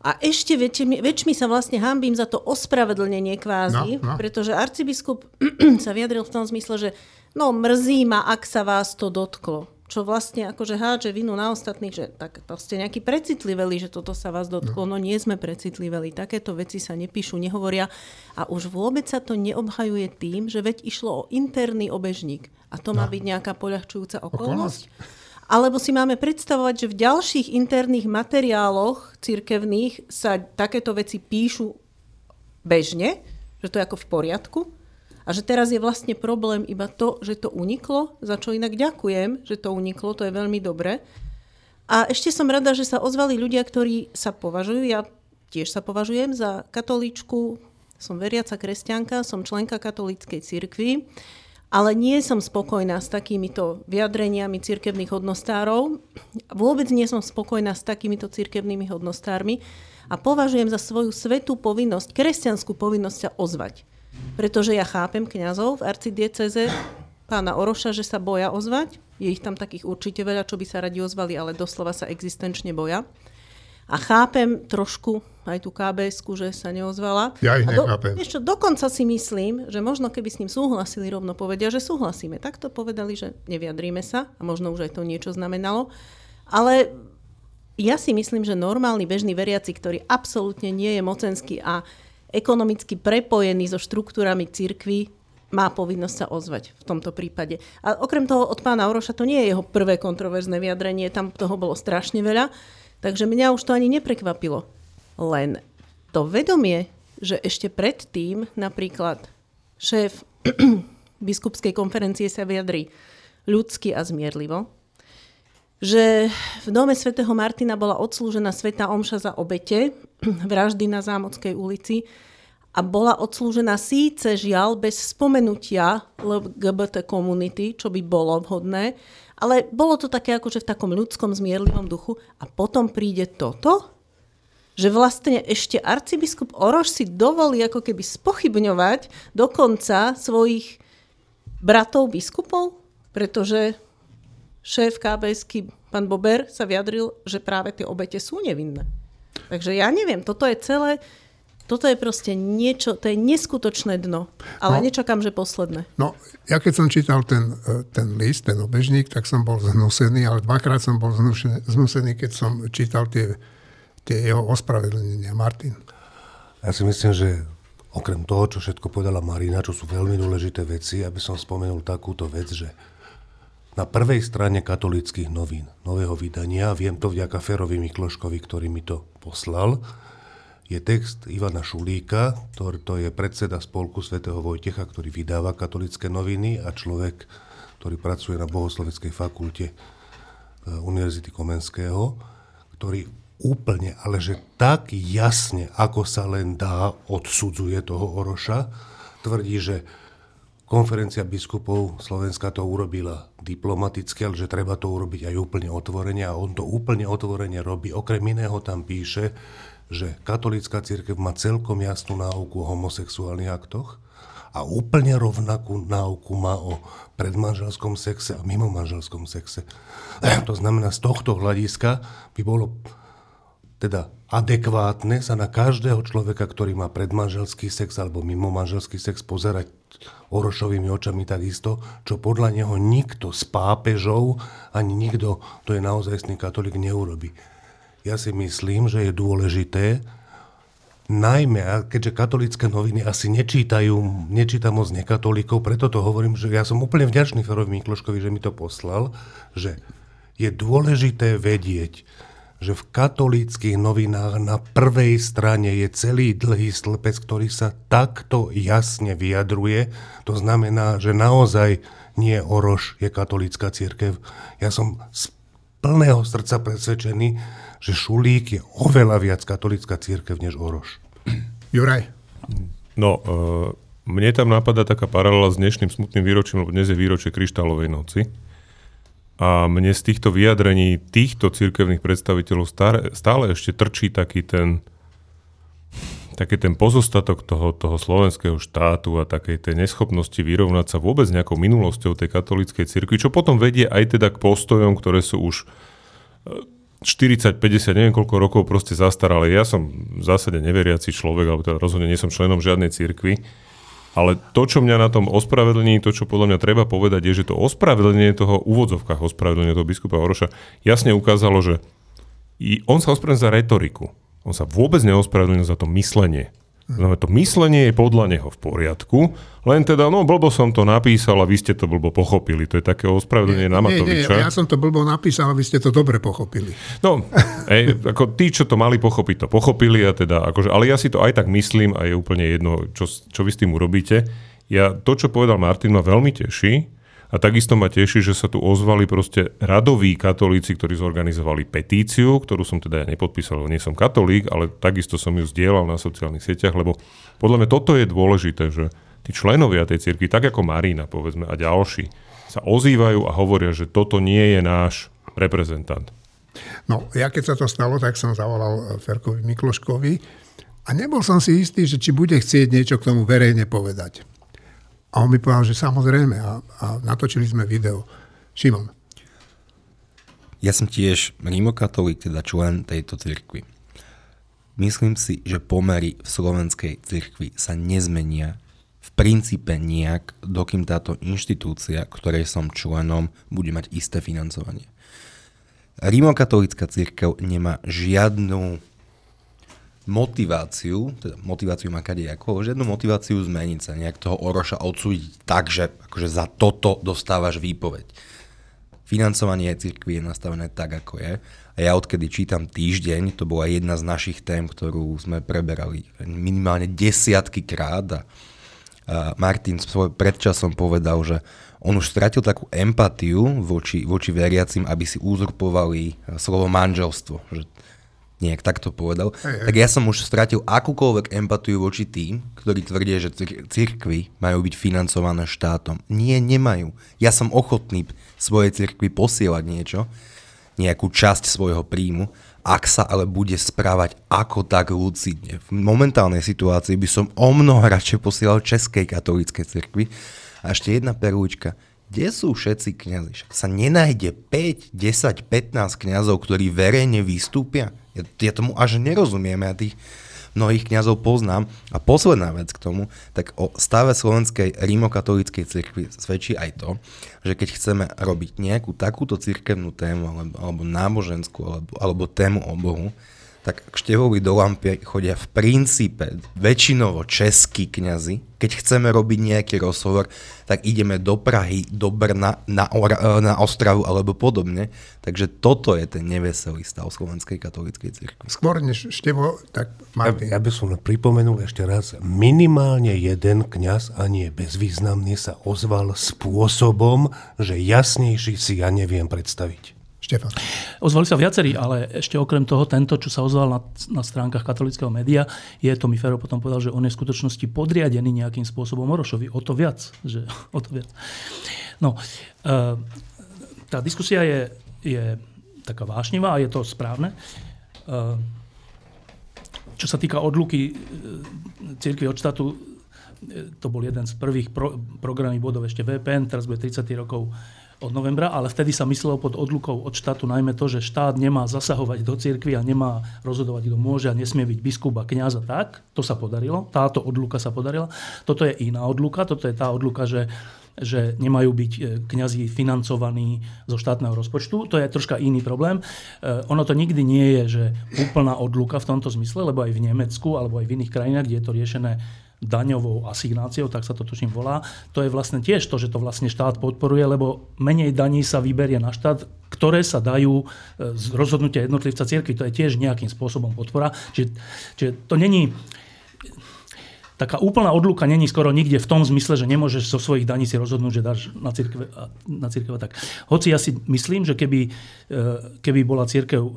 A ešte väčšmi, väčšmi sa vlastne hambím za to ospravedlnenie kvázi, no, no. pretože arcibiskup sa vyjadril v tom zmysle, že no mrzí ma, ak sa vás to dotklo čo vlastne akože hádže vinu na ostatných, že tak to ste nejakí precitliveli, že toto sa vás dotklo. No. no nie sme precitliveli, takéto veci sa nepíšu, nehovoria a už vôbec sa to neobhajuje tým, že veď išlo o interný obežník a to má no. byť nejaká poľahčujúca okolnosť. Alebo si máme predstavovať, že v ďalších interných materiáloch cirkevných sa takéto veci píšu bežne, že to je ako v poriadku a že teraz je vlastne problém iba to, že to uniklo, za čo inak ďakujem, že to uniklo, to je veľmi dobre. A ešte som rada, že sa ozvali ľudia, ktorí sa považujú, ja tiež sa považujem za katolíčku, som veriaca kresťanka, som členka katolíckej cirkvi, ale nie som spokojná s takýmito vyjadreniami cirkevných hodnostárov. Vôbec nie som spokojná s takýmito cirkevnými hodnostármi a považujem za svoju svetú povinnosť, kresťanskú povinnosť sa ozvať. Pretože ja chápem kňazov v arcidieceze pána Oroša, že sa boja ozvať. Je ich tam takých určite veľa, čo by sa radi ozvali, ale doslova sa existenčne boja. A chápem trošku aj tú kbs že sa neozvala. Ja ich nechápem. Do, ešte, dokonca si myslím, že možno keby s ním súhlasili, rovno povedia, že súhlasíme. Tak to povedali, že neviadríme sa a možno už aj to niečo znamenalo. Ale ja si myslím, že normálny bežný veriaci, ktorý absolútne nie je mocenský a ekonomicky prepojený so štruktúrami cirkvy, má povinnosť sa ozvať v tomto prípade. A okrem toho od pána Oroša to nie je jeho prvé kontroverzné vyjadrenie, tam toho bolo strašne veľa, takže mňa už to ani neprekvapilo. Len to vedomie, že ešte predtým napríklad šéf biskupskej konferencie sa vyjadrí ľudsky a zmierlivo, že v dome svätého Martina bola odslúžená sveta omša za obete vraždy na Zámockej ulici a bola odslúžená síce žiaľ bez spomenutia LGBT komunity, čo by bolo vhodné, ale bolo to také akože v takom ľudskom zmierlivom duchu a potom príde toto, že vlastne ešte arcibiskup Oroš si dovolí ako keby spochybňovať dokonca svojich bratov biskupov, pretože šéf kbs pán Bober sa vyjadril, že práve tie obete sú nevinné. Takže ja neviem, toto je celé toto je proste niečo, to je neskutočné dno. Ale no, nečakám, že posledné. No, ja keď som čítal ten, e, ten list, ten obežník, tak som bol zhnusený, ale dvakrát som bol zhnusený, keď som čítal tie, tie jeho ospravedlnenia. Martin. Ja si myslím, že okrem toho, čo všetko povedala Marina, čo sú veľmi dôležité veci, aby som spomenul takúto vec, že na prvej strane katolických novín, nového vydania, viem to vďaka Ferovi Mikloškovi, ktorý mi to poslal, je text Ivana Šulíka, ktorý to je predseda spolku svätého Vojtecha, ktorý vydáva katolické noviny a človek, ktorý pracuje na Bohosloveckej fakulte e, Univerzity Komenského, ktorý úplne, ale že tak jasne, ako sa len dá, odsudzuje toho Oroša. Tvrdí, že konferencia biskupov Slovenska to urobila diplomaticky, ale že treba to urobiť aj úplne otvorene a on to úplne otvorene robí. Okrem iného tam píše, že katolícka církev má celkom jasnú náuku o homosexuálnych aktoch a úplne rovnakú náuku má o predmanželskom sexe a mimomanželskom sexe. To znamená, z tohto hľadiska by bolo teda adekvátne sa na každého človeka, ktorý má predmanželský sex alebo mimomanželský sex pozerať Orošovými očami takisto, čo podľa neho nikto z pápežov, ani nikto, to je naozaj katolík, neurobi. Ja si myslím, že je dôležité, najmä, keďže katolické noviny asi nečítajú, nečíta moc nekatolíkov, preto to hovorím, že ja som úplne vďačný Ferovi Mikloškovi, že mi to poslal, že je dôležité vedieť, že v katolíckých novinách na prvej strane je celý dlhý stĺpec, ktorý sa takto jasne vyjadruje. To znamená, že naozaj nie Oroš je katolícka církev. Ja som z plného srdca presvedčený, že Šulík je oveľa viac katolická církev než Oroš. Juraj. No, e, mne tam napadá taká paralela s dnešným smutným výročím, lebo dnes je výročie Kryštálovej noci. A mne z týchto vyjadrení týchto cirkevných predstaviteľov stále, ešte trčí taký ten, taký ten pozostatok toho, toho slovenského štátu a takej tej neschopnosti vyrovnať sa vôbec nejakou minulosťou tej katolíckej cirkvi, čo potom vedie aj teda k postojom, ktoré sú už e, 40, 50, neviem koľko rokov proste zastaralé. Ja som v zásade neveriaci človek, alebo teda rozhodne nie som členom žiadnej cirkvi. Ale to, čo mňa na tom ospravedlní, to, čo podľa mňa treba povedať, je, že to ospravedlenie toho, úvodzovkách ospravedlenie toho biskupa Oroša jasne ukázalo, že on sa ospravedlnil za retoriku. On sa vôbec neospravedlnil za to myslenie. Znamená, to myslenie je podľa neho v poriadku, len teda, no blbo som to napísal a vy ste to blbo pochopili. To je také ospravedlenie na Matoviča. Nie, ja som to blbo napísal a vy ste to dobre pochopili. No, ej, ako tí, čo to mali pochopiť, to pochopili a teda, akože, ale ja si to aj tak myslím a je úplne jedno, čo, čo vy s tým urobíte. Ja, to, čo povedal Martin, ma veľmi teší, a takisto ma teší, že sa tu ozvali proste radoví katolíci, ktorí zorganizovali petíciu, ktorú som teda ja nepodpísal, nie som katolík, ale takisto som ju zdieľal na sociálnych sieťach, lebo podľa mňa toto je dôležité, že tí členovia tej cirkvi, tak ako Marina povedzme a ďalší, sa ozývajú a hovoria, že toto nie je náš reprezentant. No, ja keď sa to stalo, tak som zavolal Ferkovi Mikloškovi a nebol som si istý, že či bude chcieť niečo k tomu verejne povedať. A on mi povedal, že samozrejme. A, a natočili sme video. Šimon. Ja som tiež rímokatolík, teda člen tejto cirkvi. Myslím si, že pomery v slovenskej cirkvi sa nezmenia v princípe nejak, dokým táto inštitúcia, ktorej som členom, bude mať isté financovanie. Rímokatolická církev nemá žiadnu motiváciu, teda motiváciu má kade ako, žiadnu motiváciu zmeniť sa, nejak toho Oroša odsúdiť tak, že akože za toto dostávaš výpoveď. Financovanie cirkvi je nastavené tak, ako je. A ja odkedy čítam týždeň, to bola jedna z našich tém, ktorú sme preberali minimálne desiatky krát a Martin svoj predčasom povedal, že on už stratil takú empatiu voči, voči veriacim, aby si uzurpovali slovo manželstvo. Že nejak takto povedal, hey, hey. tak ja som už stratil akúkoľvek empatiu voči tým, ktorí tvrdia, že cirkvy majú byť financované štátom. Nie, nemajú. Ja som ochotný svojej cirkvi posielať niečo, nejakú časť svojho príjmu, ak sa ale bude správať ako tak lucidne. V momentálnej situácii by som o mnoho radšej posielal Českej katolíckej cirkvi. A ešte jedna perúčka kde sú všetci kňazi? Však sa nenájde 5, 10, 15 kňazov, ktorí verejne vystúpia? Ja, ja tomu až nerozumiem, ja tých mnohých kňazov poznám. A posledná vec k tomu, tak o stave slovenskej rímokatolíckej cirkvi svedčí aj to, že keď chceme robiť nejakú takúto cirkevnú tému, alebo, alebo náboženskú, alebo, alebo tému o Bohu, tak k Števovi do Lampy chodia v princípe väčšinovo českí kňazi. Keď chceme robiť nejaký rozhovor, tak ideme do Prahy, do Brna, na, na Ostravu alebo podobne. Takže toto je ten neveselý stav Slovenskej katolíckej cirkvi. Skôr než Števo, tak Martin. Ja, ja by som pripomenul ešte raz, minimálne jeden kňaz, a nie bezvýznamný, sa ozval spôsobom, že jasnejší si ja neviem predstaviť. Štefan. Ozvali sa viacerí, ale ešte okrem toho, tento, čo sa ozval na, na stránkach katolického média, je, to mi Fero potom povedal, že on je v skutočnosti podriadený nejakým spôsobom Orošovi. O to viac. Že, o to viac. No, uh, tá diskusia je, je taká vášnivá a je to správne. Uh, čo sa týka odluky církvy od štátu, to bol jeden z prvých pro, programí bodov ešte VPN, teraz bude 30 rokov od novembra, ale vtedy sa myslelo pod odlukou od štátu najmä to, že štát nemá zasahovať do cirkvi a nemá rozhodovať, kto môže a nesmie byť biskup a kniaz tak. To sa podarilo. Táto odluka sa podarila. Toto je iná odluka. Toto je tá odluka, že že nemajú byť e, kňazi financovaní zo štátneho rozpočtu. To je troška iný problém. E, ono to nikdy nie je, že úplná odluka v tomto zmysle, lebo aj v Nemecku alebo aj v iných krajinách, kde je to riešené daňovou asignáciou, tak sa to tuším volá. To je vlastne tiež to, že to vlastne štát podporuje, lebo menej daní sa vyberie na štát, ktoré sa dajú e, z rozhodnutia jednotlivca cirkvi. To je tiež nejakým spôsobom podpora. Čiže, čiže to není taká úplná odluka není skoro nikde v tom zmysle, že nemôžeš zo svojich daní si rozhodnúť, že dáš na církev, na církev tak. Hoci ja si myslím, že keby, e, keby bola církev e,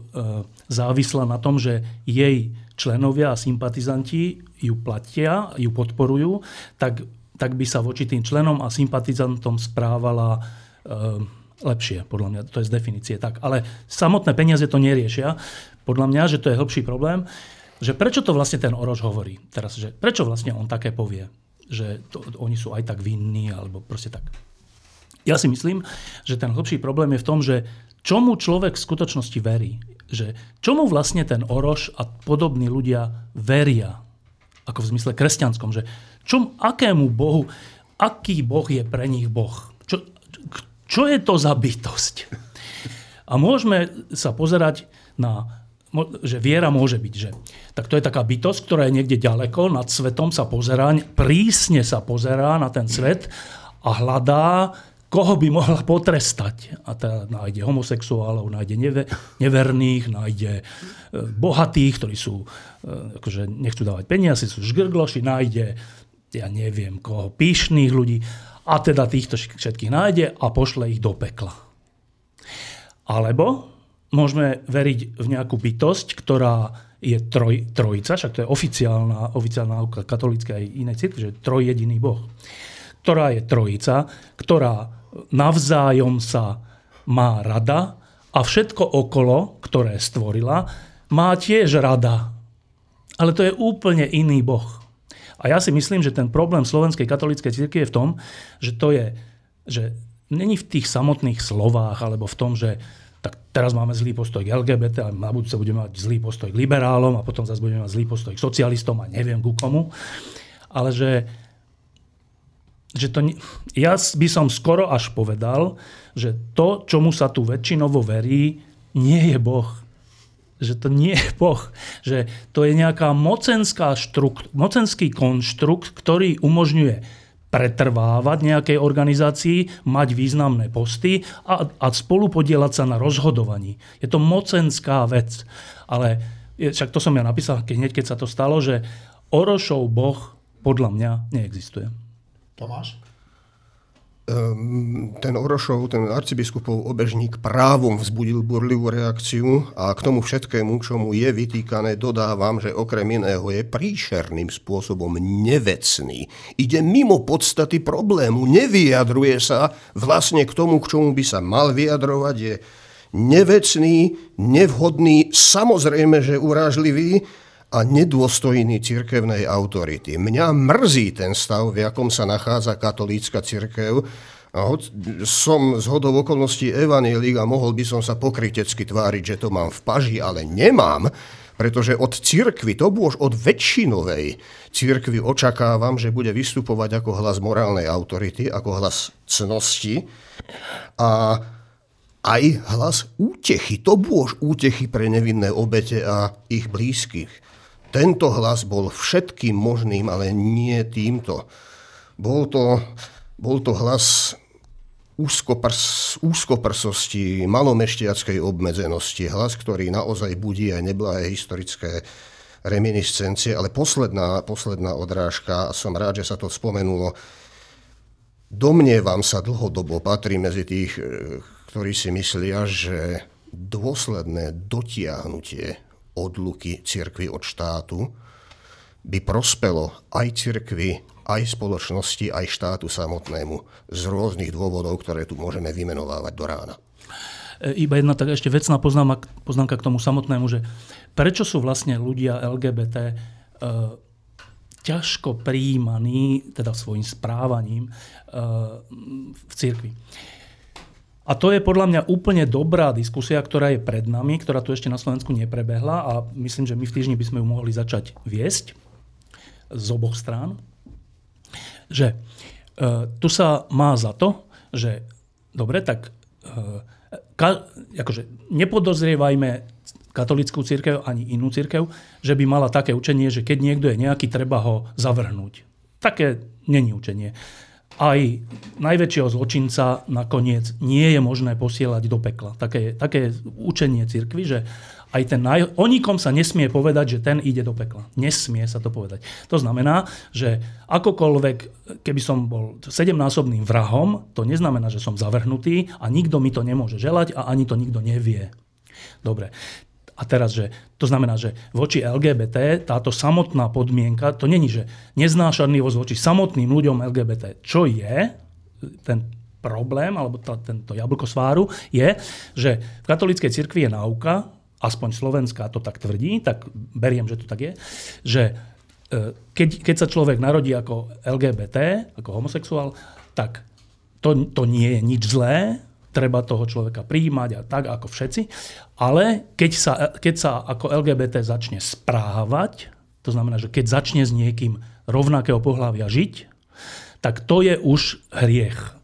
závislá na tom, že jej členovia a sympatizanti ju platia, ju podporujú, tak, tak by sa voči tým členom a sympatizantom správala e, lepšie, podľa mňa. To je z definície tak. Ale samotné peniaze to neriešia. Podľa mňa, že to je hlbší problém že prečo to vlastne ten Oroš hovorí teraz, že prečo vlastne on také povie, že to, oni sú aj tak vinní, alebo proste tak. Ja si myslím, že ten hlbší problém je v tom, že čomu človek v skutočnosti verí. Že čomu vlastne ten Oroš a podobní ľudia veria, ako v zmysle kresťanskom, že čom, akému Bohu, aký Boh je pre nich Boh. Čo, čo je to za bytosť? A môžeme sa pozerať na že viera môže byť, že tak to je taká bytosť, ktorá je niekde ďaleko, nad svetom sa pozerá, prísne sa pozerá na ten svet a hľadá, koho by mohla potrestať. A teda nájde homosexuálov, nájde neve, neverných, nájde e, bohatých, ktorí sú, e, akože nechcú dávať peniaze, sú žgrgloši, nájde, ja neviem koho, píšných ľudí a teda týchto všetkých nájde a pošle ich do pekla. Alebo môžeme veriť v nejakú bytosť, ktorá je troj, trojica, však to je oficiálna, oficiálna náuka katolícka aj inej cirkvi, že trojjediný Boh, ktorá je trojica, ktorá navzájom sa má rada a všetko okolo, ktoré stvorila, má tiež rada. Ale to je úplne iný Boh. A ja si myslím, že ten problém slovenskej katolíckej cirkvi je v tom, že to je, že není v tých samotných slovách, alebo v tom, že tak teraz máme zlý postoj k LGBT a na budúce budeme mať zlý postoj k liberálom a potom zase budeme mať zlý postoj k socialistom a neviem ku komu. Ale že, že to, ja by som skoro až povedal, že to, čomu sa tu väčšinovo verí, nie je Boh. že to nie je Boh, že to je nejaká mocenská štrukt, mocenský konštrukt, ktorý umožňuje pretrvávať nejakej organizácii, mať významné posty a, a spolu podielať sa na rozhodovaní. Je to mocenská vec. Ale však to som ja napísal keď, hneď, keď sa to stalo, že Orošov boh podľa mňa neexistuje. Tomáš? Ehm, ten Orošov, ten arcibiskupov obežník právom vzbudil burlivú reakciu a k tomu všetkému, čo mu je vytýkané, dodávam, že okrem iného je príšerným spôsobom nevecný. Ide mimo podstaty problému, nevyjadruje sa vlastne k tomu, k čomu by sa mal vyjadrovať, je nevecný, nevhodný, samozrejme, že urážlivý a nedôstojný cirkevnej autority. Mňa mrzí ten stav, v akom sa nachádza katolícka cirkev. Som z hodov okolností evanielik a mohol by som sa pokrytecky tváriť, že to mám v paži, ale nemám, pretože od cirkvy, to bôž od väčšinovej cirkvy očakávam, že bude vystupovať ako hlas morálnej autority, ako hlas cnosti a aj hlas útechy. To bôž útechy pre nevinné obete a ich blízkych. Tento hlas bol všetkým možným, ale nie týmto. Bol to, bol to hlas úzkoprs, úzkoprsosti, malomešťackej obmedzenosti, hlas, ktorý naozaj budí aj neblahé historické reminiscencie, ale posledná, posledná odrážka, som rád, že sa to spomenulo, domnievam sa dlhodobo, patrí medzi tých, eh, ktorí si myslia, že dôsledné dotiahnutie odluky cirkvy od štátu by prospelo aj cirkvi, aj spoločnosti, aj štátu samotnému z rôznych dôvodov, ktoré tu môžeme vymenovávať do rána. E, iba jedna tak ešte vecná poznámka, poznámka k tomu samotnému, že prečo sú vlastne ľudia LGBT e, ťažko prijímaní, teda svojim správaním e, v cirkvi. A to je podľa mňa úplne dobrá diskusia, ktorá je pred nami, ktorá tu ešte na Slovensku neprebehla a myslím, že my v týždni by sme ju mohli začať viesť z oboch strán. Že e, tu sa má za to, že dobre, tak e, ka, akože nepodozrievajme katolickú církev ani inú církev, že by mala také učenie, že keď niekto je nejaký, treba ho zavrhnúť. Také není učenie aj najväčšieho zločinca nakoniec nie je možné posielať do pekla. Také, také učenie cirkvi, že aj ten naj... o nikom sa nesmie povedať, že ten ide do pekla. Nesmie sa to povedať. To znamená, že akokoľvek, keby som bol sedemnásobným vrahom, to neznamená, že som zavrhnutý a nikto mi to nemôže želať a ani to nikto nevie. Dobre. A teraz, že to znamená, že voči LGBT táto samotná podmienka, to není, že neznášanlivosť voči samotným ľuďom LGBT. Čo je ten problém, alebo tá, tento jablko sváru, je, že v katolíckej cirkvi je náuka, aspoň Slovenská to tak tvrdí, tak beriem, že to tak je, že e, keď, keď sa človek narodí ako LGBT, ako homosexuál, tak to, to nie je nič zlé, treba toho človeka prijímať a tak ako všetci. Ale keď sa, keď sa ako LGBT začne správať, to znamená, že keď začne s niekým rovnakého pohľavia žiť, tak to je už hriech.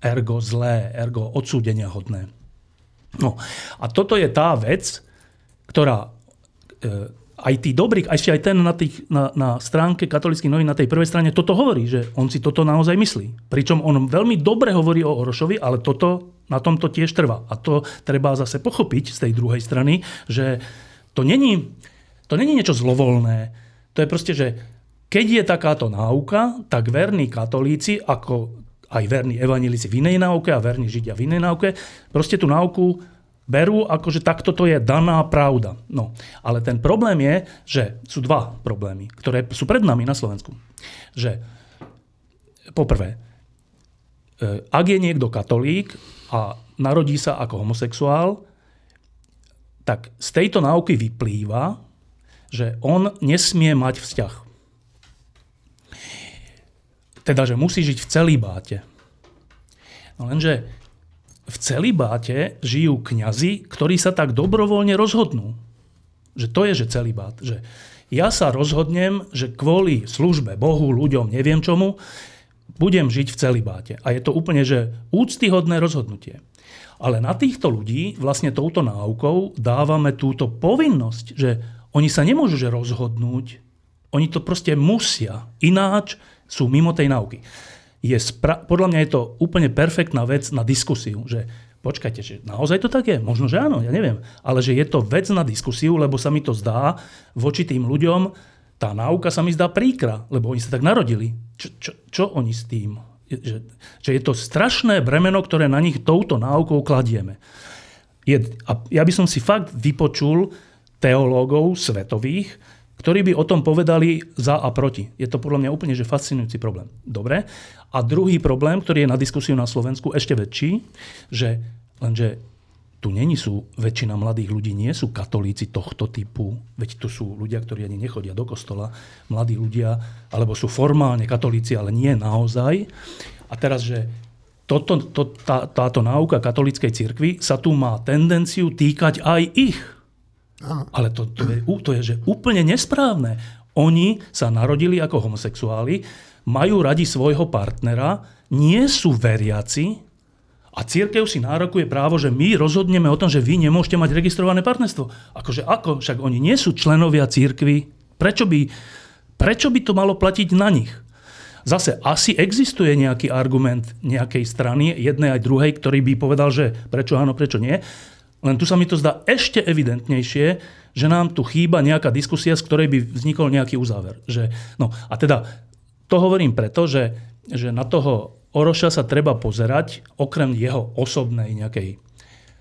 Ergo zlé, ergo odsúdenia hodné. No a toto je tá vec, ktorá e, aj tí dobrí, ešte aj ten na, tých, na, na stránke katolických novín na tej prvej strane toto hovorí, že on si toto naozaj myslí. Pričom on veľmi dobre hovorí o Orošovi, ale toto, na tomto tiež trvá. A to treba zase pochopiť z tej druhej strany, že to není, to není niečo zlovolné. To je proste, že keď je takáto náuka, tak verní katolíci, ako aj verní evanilici v inej náuke a verní židia v inej náuke, proste tú náuku berú ako, že takto to je daná pravda. No, ale ten problém je, že sú dva problémy, ktoré sú pred nami na Slovensku. Že poprvé, e, ak je niekto katolík a narodí sa ako homosexuál, tak z tejto náuky vyplýva, že on nesmie mať vzťah. Teda, že musí žiť v celibáte. No lenže v celibáte žijú kňazi, ktorí sa tak dobrovoľne rozhodnú. Že to je, že celibát. Že ja sa rozhodnem, že kvôli službe Bohu, ľuďom, neviem čomu, budem žiť v celibáte. A je to úplne, že úctyhodné rozhodnutie. Ale na týchto ľudí vlastne touto náukou dávame túto povinnosť, že oni sa nemôžu že rozhodnúť, oni to proste musia, ináč sú mimo tej náuky. Je spra- podľa mňa je to úplne perfektná vec na diskusiu, že počkajte, že naozaj to tak je? Možno, že áno, ja neviem. Ale že je to vec na diskusiu, lebo sa mi to zdá voči tým ľuďom, tá náuka sa mi zdá príkra, lebo oni sa tak narodili. Čo, čo, čo oni s tým? Že, že je to strašné bremeno, ktoré na nich touto náukou kladieme. Je, a ja by som si fakt vypočul teológov svetových, ktorí by o tom povedali za a proti. Je to podľa mňa úplne že fascinujúci problém. Dobre. A druhý problém, ktorý je na diskusiu na Slovensku ešte väčší, že lenže tu není sú, väčšina mladých ľudí nie sú katolíci tohto typu, veď tu sú ľudia, ktorí ani nechodia do kostola, mladí ľudia, alebo sú formálne katolíci, ale nie naozaj. A teraz, že toto, to, tá, táto náuka katolíckej cirkvi sa tu má tendenciu týkať aj ich. Ale to, to, je, to je že úplne nesprávne. Oni sa narodili ako homosexuáli, majú radi svojho partnera, nie sú veriaci a církev si nárokuje právo, že my rozhodneme o tom, že vy nemôžete mať registrované partnerstvo. Akože ako? Však oni nie sú členovia církvy. Prečo by, prečo by to malo platiť na nich? Zase asi existuje nejaký argument nejakej strany, jednej aj druhej, ktorý by povedal, že prečo áno, prečo nie. Len tu sa mi to zdá ešte evidentnejšie, že nám tu chýba nejaká diskusia, z ktorej by vznikol nejaký uzáver. Že, no a teda to hovorím preto, že, že na toho Oroša sa treba pozerať, okrem jeho osobnej nejakej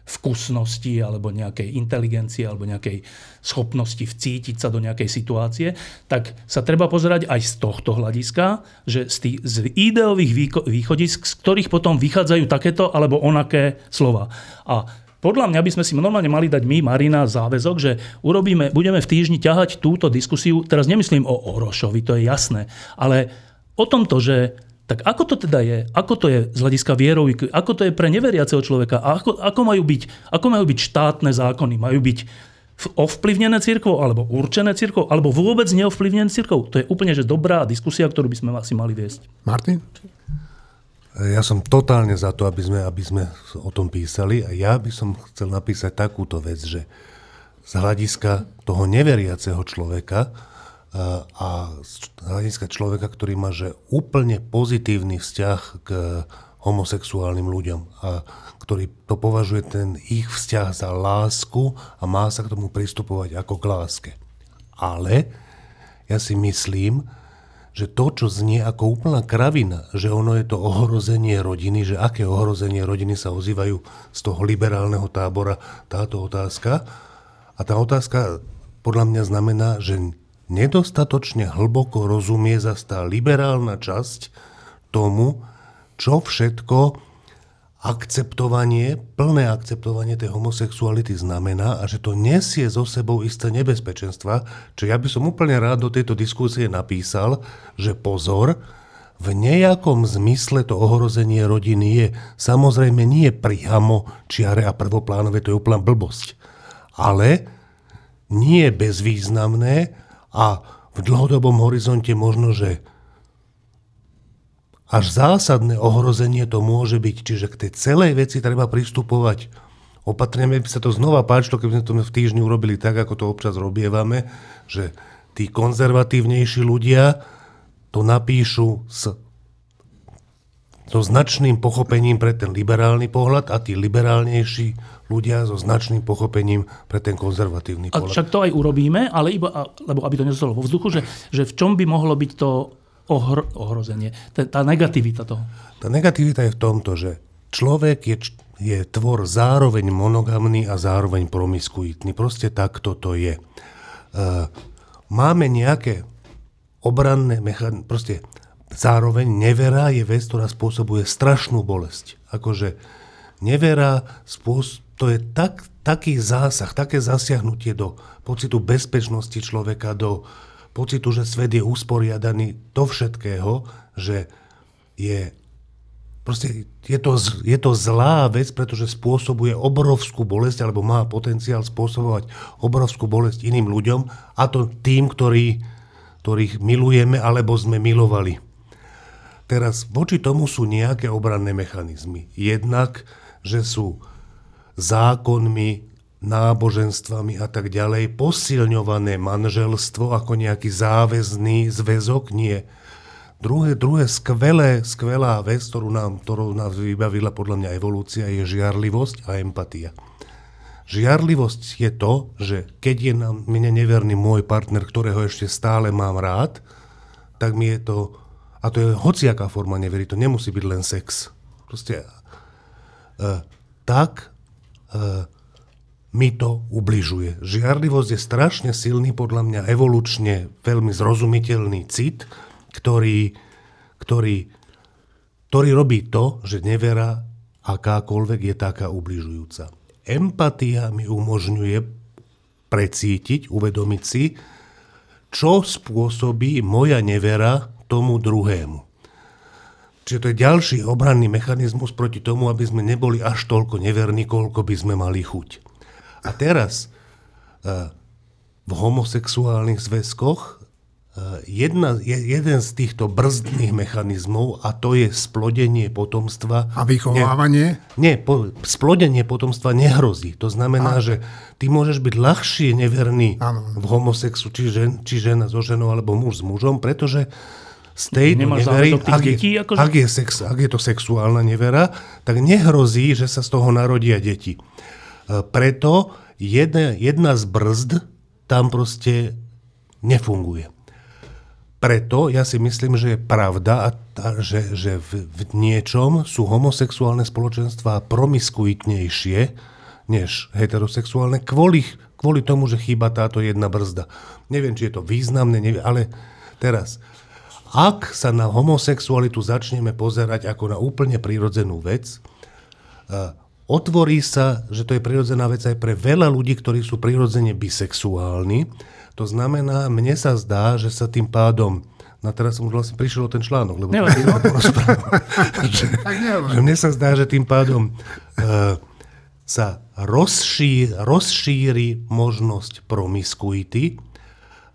vkusnosti alebo nejakej inteligencie alebo nejakej schopnosti vcítiť sa do nejakej situácie, tak sa treba pozerať aj z tohto hľadiska, že z, tých, z ideových východisk, z ktorých potom vychádzajú takéto alebo onaké slova. A podľa mňa by sme si normálne mali dať my, Marina, záväzok, že urobíme, budeme v týždni ťahať túto diskusiu, teraz nemyslím o Orošovi, to je jasné, ale o tomto, že tak ako to teda je? Ako to je z hľadiska vierový? Ako to je pre neveriaceho človeka? Ako, ako, majú byť, ako majú byť štátne zákony? Majú byť ovplyvnené církvou, alebo určené církvou, alebo vôbec neovplyvnené církvou? To je úplne že dobrá diskusia, ktorú by sme asi mali viesť. Martin? Ja som totálne za to, aby sme, aby sme o tom písali a ja by som chcel napísať takúto vec, že z hľadiska toho neveriaceho človeka a z hľadiska človeka, ktorý má že úplne pozitívny vzťah k homosexuálnym ľuďom a ktorý to považuje ten ich vzťah za lásku a má sa k tomu pristupovať ako k láske. Ale ja si myslím, že to, čo znie ako úplná kravina, že ono je to ohrozenie rodiny, že aké ohrozenie rodiny sa ozývajú z toho liberálneho tábora táto otázka. A tá otázka podľa mňa znamená, že nedostatočne hlboko rozumie zase tá liberálna časť tomu, čo všetko akceptovanie, plné akceptovanie tej homosexuality znamená a že to nesie so sebou isté nebezpečenstva, čo ja by som úplne rád do tejto diskusie napísal, že pozor, v nejakom zmysle to ohrozenie rodiny je samozrejme nie priamo čiare a prvoplánové, to je úplná blbosť. Ale nie bezvýznamné a v dlhodobom horizonte možno, že až zásadné ohrozenie to môže byť. Čiže k tej celej veci treba pristupovať opatrne. by sa to znova páčilo, keby sme to v týždni urobili tak, ako to občas robievame, že tí konzervatívnejší ľudia to napíšu s so značným pochopením pre ten liberálny pohľad a tí liberálnejší ľudia so značným pochopením pre ten konzervatívny pohľad. A však to aj urobíme, ale iba, lebo aby to nezostalo vo vzduchu, že, že v čom by mohlo byť to ohro, ohrozenie, tá, tá negativita toho? Tá negativita je v tomto, že človek je, je tvor zároveň monogamný a zároveň promiskuitný. Proste takto to je. Uh, máme nejaké obranné mechanizmy, proste zároveň nevera je vec, ktorá spôsobuje strašnú bolesť. Akože nevera, spôsob, to je tak, taký zásah, také zasiahnutie do pocitu bezpečnosti človeka, do pocitu, že svet je usporiadaný do všetkého, že je Proste je to, je to zlá vec, pretože spôsobuje obrovskú bolesť, alebo má potenciál spôsobovať obrovskú bolesť iným ľuďom, a to tým, ktorí, ktorých milujeme, alebo sme milovali. Teraz voči tomu sú nejaké obranné mechanizmy. Jednak že sú zákonmi, náboženstvami a tak ďalej posilňované manželstvo ako nejaký záväzný zväzok? Nie. Druhé, druhé skvelé, skvelá vec, ktorú nám, ktorú nás vybavila podľa mňa evolúcia, je žiarlivosť a empatia. Žiarlivosť je to, že keď je na mne neverný môj partner, ktorého ešte stále mám rád, tak mi je to, a to je hociaká forma neverí, to nemusí byť len sex. Proste, uh, tak uh, mi to ubližuje. Žiarlivosť je strašne silný, podľa mňa evolučne veľmi zrozumiteľný cit, ktorý, ktorý, ktorý robí to, že nevera akákoľvek je taká ubližujúca. Empatia mi umožňuje precítiť, uvedomiť si, čo spôsobí moja nevera tomu druhému. Čiže to je ďalší obranný mechanizmus proti tomu, aby sme neboli až toľko neverní, koľko by sme mali chuť. A teraz eh, v homosexuálnych zväzkoch Eh, jedna, jeden z týchto brzdných mechanizmov, a to je splodenie potomstva. A vychovávanie? Nie, nie po, splodenie potomstva nehrozí. To znamená, a... že ty môžeš byť ľahšie neverný ano. v homosexu, či, žen, či žena so ženou, alebo muž s mužom, pretože z tejto nevery, ak, detí, akože... ak, je sex, ak je to sexuálna nevera, tak nehrozí, že sa z toho narodia deti. Eh, preto jedna, jedna z brzd tam proste nefunguje. Preto ja si myslím, že je pravda, a, a, že, že v, v niečom sú homosexuálne spoločenstvá promiskuitnejšie než heterosexuálne kvôli, kvôli tomu, že chýba táto jedna brzda. Neviem, či je to významné, neviem, ale teraz, ak sa na homosexualitu začneme pozerať ako na úplne prirodzenú vec, uh, otvorí sa, že to je prirodzená vec aj pre veľa ľudí, ktorí sú prirodzene bisexuálni, to znamená, mne sa zdá, že sa tým pádom No teraz som už vlastne prišiel o ten článok, lebo Nevadí, no. že, že mne sa zdá, že tým pádom uh, sa rozšíri, rozšíri možnosť promiskuity,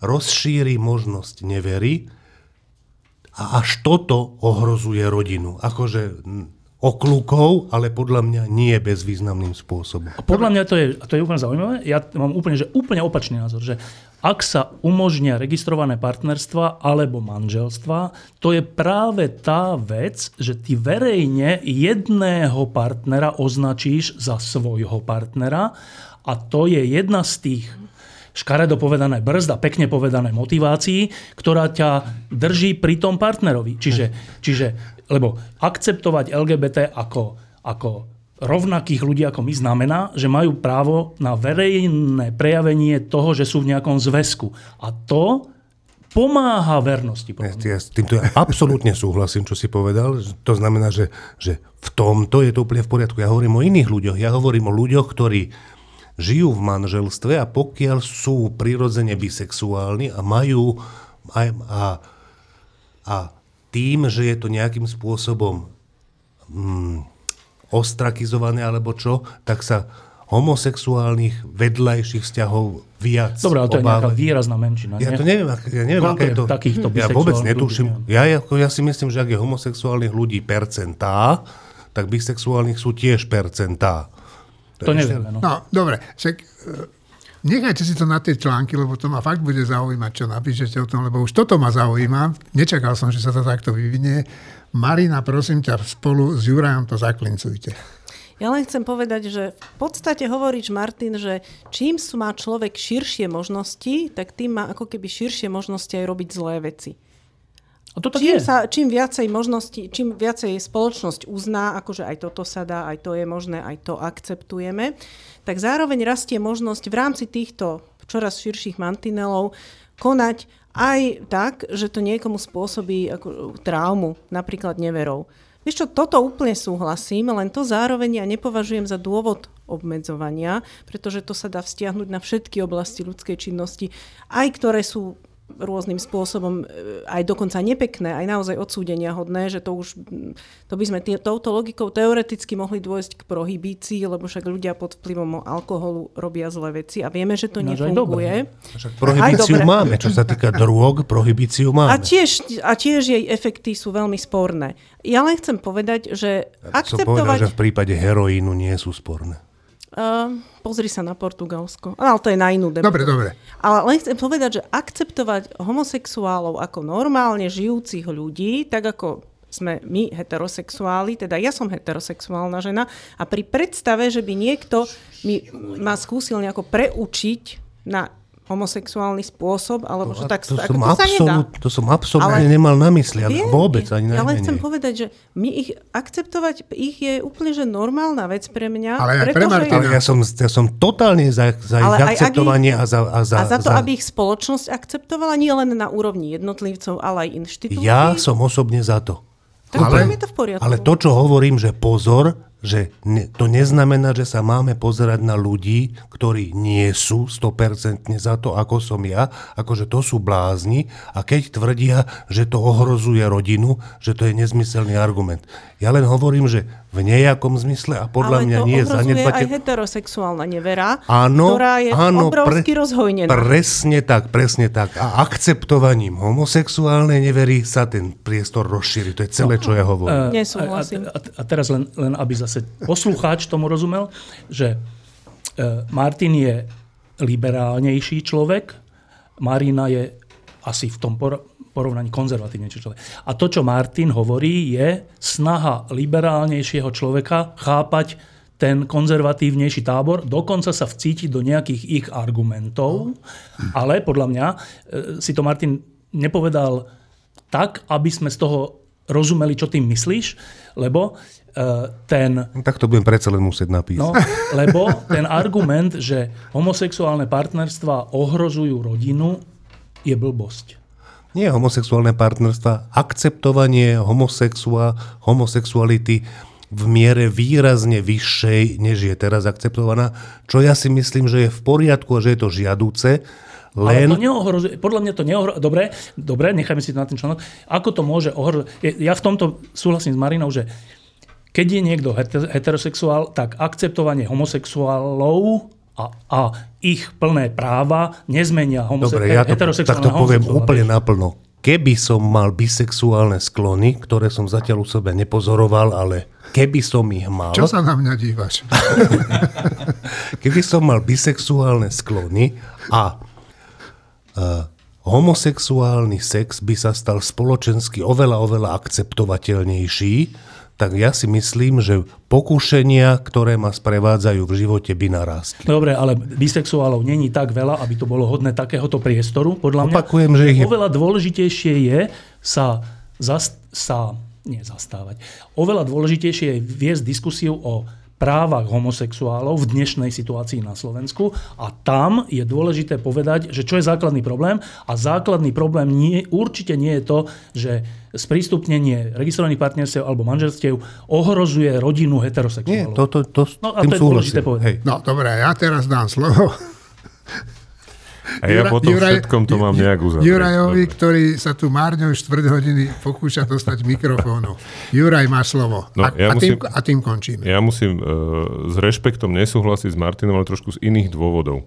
rozšíri možnosť nevery a až toto ohrozuje rodinu. Akože oklukov, ale podľa mňa nie bezvýznamným spôsobom. Podľa mňa to je, to je úplne zaujímavé. Ja mám úplne, že úplne opačný názor, že ak sa umožnia registrované partnerstva alebo manželstva, to je práve tá vec, že ty verejne jedného partnera označíš za svojho partnera a to je jedna z tých škaredo povedané brzda, pekne povedané motivácií, ktorá ťa drží pri tom partnerovi. Čiže, čiže lebo akceptovať LGBT ako, ako rovnakých ľudí ako my znamená, že majú právo na verejné prejavenie toho, že sú v nejakom zväzku. A to pomáha vernosti. Ja, ja s týmto ja absolútne súhlasím, čo si povedal. To znamená, že, že v tomto je to úplne v poriadku. Ja hovorím o iných ľuďoch. Ja hovorím o ľuďoch, ktorí žijú v manželstve a pokiaľ sú prirodzene bisexuálni a majú a, a, a tým, že je to nejakým spôsobom hmm, ostrakizované alebo čo, tak sa homosexuálnych vedľajších vzťahov viac Dobre, ale to obáva. je nejaká výrazná menšina. Ja to neviem, ja neviem aké je to... Takýchto ja vôbec netuším. Ja, ako, ja si myslím, že ak je homosexuálnych ľudí percentá, tak bisexuálnych sú tiež percentá. To, to nevieme. No. no, dobre. Však, e, nechajte si to na tie články, lebo to ma fakt bude zaujímať, čo napíšete o tom, lebo už toto ma zaujíma. Nečakal som, že sa to takto vyvinie. Marina, prosím ťa, spolu s Jurajom to zaklincujte. Ja len chcem povedať, že v podstate hovoríš, Martin, že čím má človek širšie možnosti, tak tým má ako keby širšie možnosti aj robiť zlé veci. A to tak čím, je. sa, čím viacej možností, čím viacej spoločnosť uzná, akože aj toto sa dá, aj to je možné, aj to akceptujeme, tak zároveň rastie možnosť v rámci týchto čoraz širších mantinelov konať aj tak, že to niekomu spôsobí ako, traumu, napríklad neverou. Vieš čo, toto úplne súhlasím, len to zároveň ja nepovažujem za dôvod obmedzovania, pretože to sa dá vztiahnuť na všetky oblasti ľudskej činnosti, aj ktoré sú rôznym spôsobom e, aj dokonca nepekné, aj naozaj odsúdenia hodné, že to už, to by sme tý, touto logikou teoreticky mohli dôjsť k prohibícii, lebo však ľudia pod vplyvom alkoholu robia zlé veci a vieme, že to no, nefunguje. Prohibíciu máme, čo sa týka drog, prohibíciu máme. A tiež, a tiež jej efekty sú veľmi sporné. Ja len chcem povedať, že akceptovať... Som povedal, že v prípade heroínu nie sú sporné. Uh, pozri sa na Portugalsko. Ale to je na inú debatu. Dobre, dobre. Ale len chcem povedať, že akceptovať homosexuálov ako normálne žijúcich ľudí, tak ako sme my heterosexuáli, teda ja som heterosexuálna žena a pri predstave, že by niekto mi, ma skúsil nejako preučiť na homosexuálny spôsob, alebo to, že tak to, ako, som to sa nedá. To som absolútne ale, nemal na mysli, ale viem, vôbec ani najmenej. Ale chcem povedať, že my ich akceptovať ich je úplne že normálna vec pre mňa. Ale aj pre Martina. Ale ja som, ja som totálne za, za ich akceptovanie ich, a za, a, za, a za to, za... aby ich spoločnosť akceptovala nie len na úrovni jednotlivcov, ale aj inštitúcií. Ja som osobne za to. Tak ale, je to v poriadku. Ale to, čo hovorím, že pozor, že ne, to neznamená, že sa máme pozerať na ľudí, ktorí nie sú 100% za to, ako som ja, akože to sú blázni a keď tvrdia, že to ohrozuje rodinu, že to je nezmyselný argument. Ja len hovorím, že v nejakom zmysle a podľa Ale mňa nie je zanedbate... aj heterosexuálna nevera, áno, ktorá je áno, obrovsky pre, rozhojnená. Presne tak, presne tak. A akceptovaním homosexuálnej nevery sa ten priestor rozšíri. To je celé, čo ja hovorím. Uh, Nesúhlasím. A, a, a teraz len, len, aby zase poslucháč tomu rozumel, že uh, Martin je liberálnejší človek, Marina je asi v tom por- porovnaní konzervatívnejší človek. A to, čo Martin hovorí, je snaha liberálnejšieho človeka chápať ten konzervatívnejší tábor, dokonca sa vcítiť do nejakých ich argumentov, ale podľa mňa e, si to Martin nepovedal tak, aby sme z toho rozumeli, čo tým myslíš, lebo e, ten... Tak to budem predsa len musieť napísať. No, lebo ten argument, že homosexuálne partnerstva ohrozujú rodinu, je blbosť nie homosexuálne partnerstva, akceptovanie homosexua, homosexuality v miere výrazne vyššej, než je teraz akceptovaná, čo ja si myslím, že je v poriadku a že je to žiadúce. Len... Ale to neohrozuje, podľa mňa to neohrozuje. Dobre, dobre, nechajme si to na ten článok. Ako to môže ohrozovať? Ja v tomto súhlasím s Marinou, že keď je niekto heterosexuál, tak akceptovanie homosexuálov a, a ich plné práva nezmenia homose- Dobre, ja to, tak to poviem úplne naplno. Keby som mal bisexuálne sklony, ktoré som zatiaľ u sebe nepozoroval, ale keby som ich mal... Čo sa na mňa dívaš? keby som mal bisexuálne sklony a uh, homosexuálny sex by sa stal spoločensky oveľa, oveľa akceptovateľnejší, tak ja si myslím, že pokušenia, ktoré ma sprevádzajú v živote, by narástli. Dobre, ale bisexuálov není tak veľa, aby to bolo hodné takéhoto priestoru. Podľa mňa Opakujem, že ich je... oveľa dôležitejšie je sa, zast, sa nie zastávať. Oveľa dôležitejšie je viesť diskusiu o právach homosexuálov v dnešnej situácii na Slovensku a tam je dôležité povedať, že čo je základný problém a základný problém nie, určite nie je to, že sprístupnenie registrovaných partnerstiev alebo manželstiev ohrozuje rodinu heterosexuálov. Nie, to, to, to, no, a to je dôležité povedať. Hej. No dobré, ja teraz dám slovo a ja Jura, potom Juraj, všetkom to mám nejak uzavrieť. Jurajovi, ktorý sa tu márne už čtvrt hodiny pokúša dostať mikrofónu. Juraj, má slovo. No, a, ja a, musím, tým, a tým končíme. Ja musím uh, s rešpektom nesúhlasiť s Martinom, ale trošku z iných dôvodov.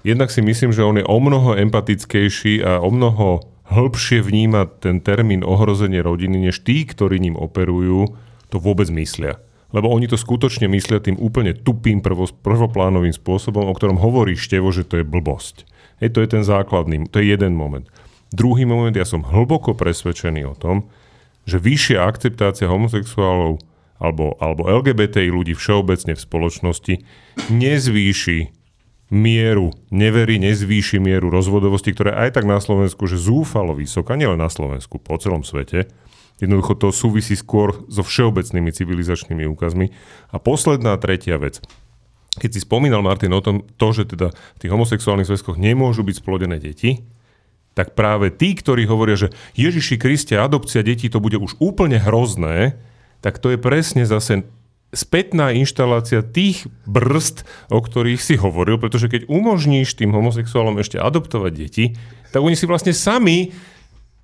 Jednak si myslím, že on je o mnoho empatickejší a o mnoho hĺbšie vníma ten termín ohrozenie rodiny, než tí, ktorí ním operujú, to vôbec myslia. Lebo oni to skutočne myslia tým úplne tupým prvoplánovým spôsobom, o ktorom hovorí Števo, že to je blbosť. Hej, to je ten základný, to je jeden moment. Druhý moment, ja som hlboko presvedčený o tom, že vyššia akceptácia homosexuálov alebo, alebo LGBTI ľudí všeobecne v spoločnosti nezvýši mieru nevery, nezvýši mieru rozvodovosti, ktorá aj tak na Slovensku, že zúfalo vysoká, nielen na Slovensku, po celom svete. Jednoducho to súvisí skôr so všeobecnými civilizačnými úkazmi. A posledná tretia vec keď si spomínal, Martin, o tom, to, že teda v tých homosexuálnych zväzkoch nemôžu byť splodené deti, tak práve tí, ktorí hovoria, že Ježiši Kriste, adopcia detí to bude už úplne hrozné, tak to je presne zase spätná inštalácia tých brzd, o ktorých si hovoril, pretože keď umožníš tým homosexuálom ešte adoptovať deti, tak oni si vlastne sami,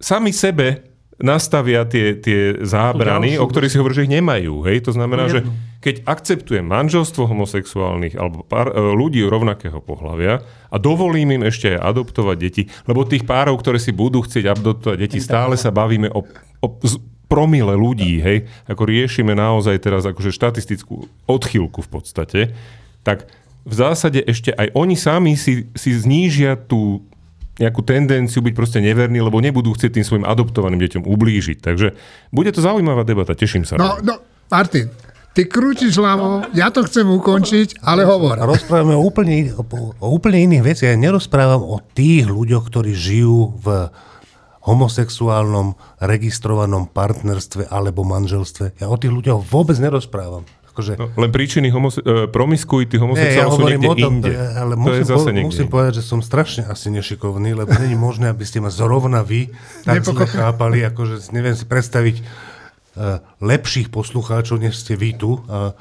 sami sebe nastavia tie, tie zábrany, o ktorých si hovorí, že ich nemajú. Hej? To znamená, že keď akceptujem manželstvo homosexuálnych alebo pár, e, ľudí rovnakého pohľavia a dovolím im ešte aj adoptovať deti, lebo tých párov, ktoré si budú chcieť adoptovať deti, stále sa bavíme o, o z- promile ľudí, hej, ako riešime naozaj teraz akože štatistickú odchylku v podstate, tak v zásade ešte aj oni sami si, si znížia tú nejakú tendenciu byť proste neverní, lebo nebudú chcieť tým svojim adoptovaným deťom ublížiť. Takže bude to zaujímavá debata, teším sa. No, no, Martin, ty krútiš hlavou, ja to chcem ukončiť, ale hovor. Rozprávame o úplne, o, úplne iných veciach. Ja nerozprávam o tých ľuďoch, ktorí žijú v homosexuálnom registrovanom partnerstve alebo manželstve. Ja o tých ľuďoch vôbec nerozprávam. Akože, No, len príčiny homose- uh, promiskuity homosexuálov ja sú hovorím niekde o tom, inde. ale to musím, je zase po, musím povedať, že som strašne asi nešikovný, lebo není možné, aby ste ma zrovna vy tak zle chápali, akože neviem si predstaviť uh, lepších poslucháčov, než ste vy tu a,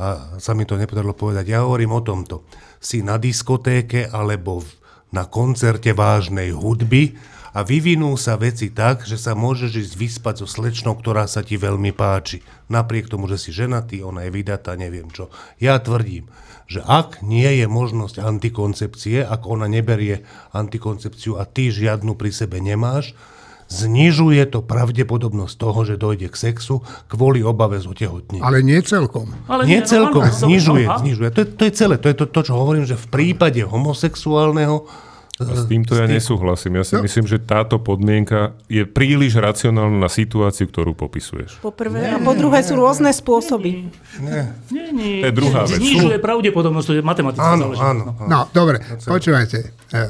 a sa mi to nepodarilo povedať. Ja hovorím o tomto. Si na diskotéke alebo v, na koncerte vážnej hudby a vyvinú sa veci tak, že sa môžeš ísť vyspať so slečnou, ktorá sa ti veľmi páči. Napriek tomu, že si ženatý, ona je vydatá, neviem čo. Ja tvrdím, že ak nie je možnosť antikoncepcie, ak ona neberie antikoncepciu a ty žiadnu pri sebe nemáš, znižuje to pravdepodobnosť toho, že dojde k sexu kvôli obave z otehotnenia. Ale nie celkom. Ale Nie no, celkom, áno, znižuje, znižuje. To je, to je celé, to je to, to, čo hovorím, že v prípade homosexuálneho A s týmto ja nesúhlasím. Ja si No. myslím, že táto podmienka je príliš racionálna na situáciu, ktorú popisuješ. Po prvé. A po druhé sú rôzne spôsoby. Nie, nie. To je druhá vec. Znižuje pravdepodobnosť, to je matematická Áno, záležitosť. áno. no. áno. No, dobre, počúvajte. E,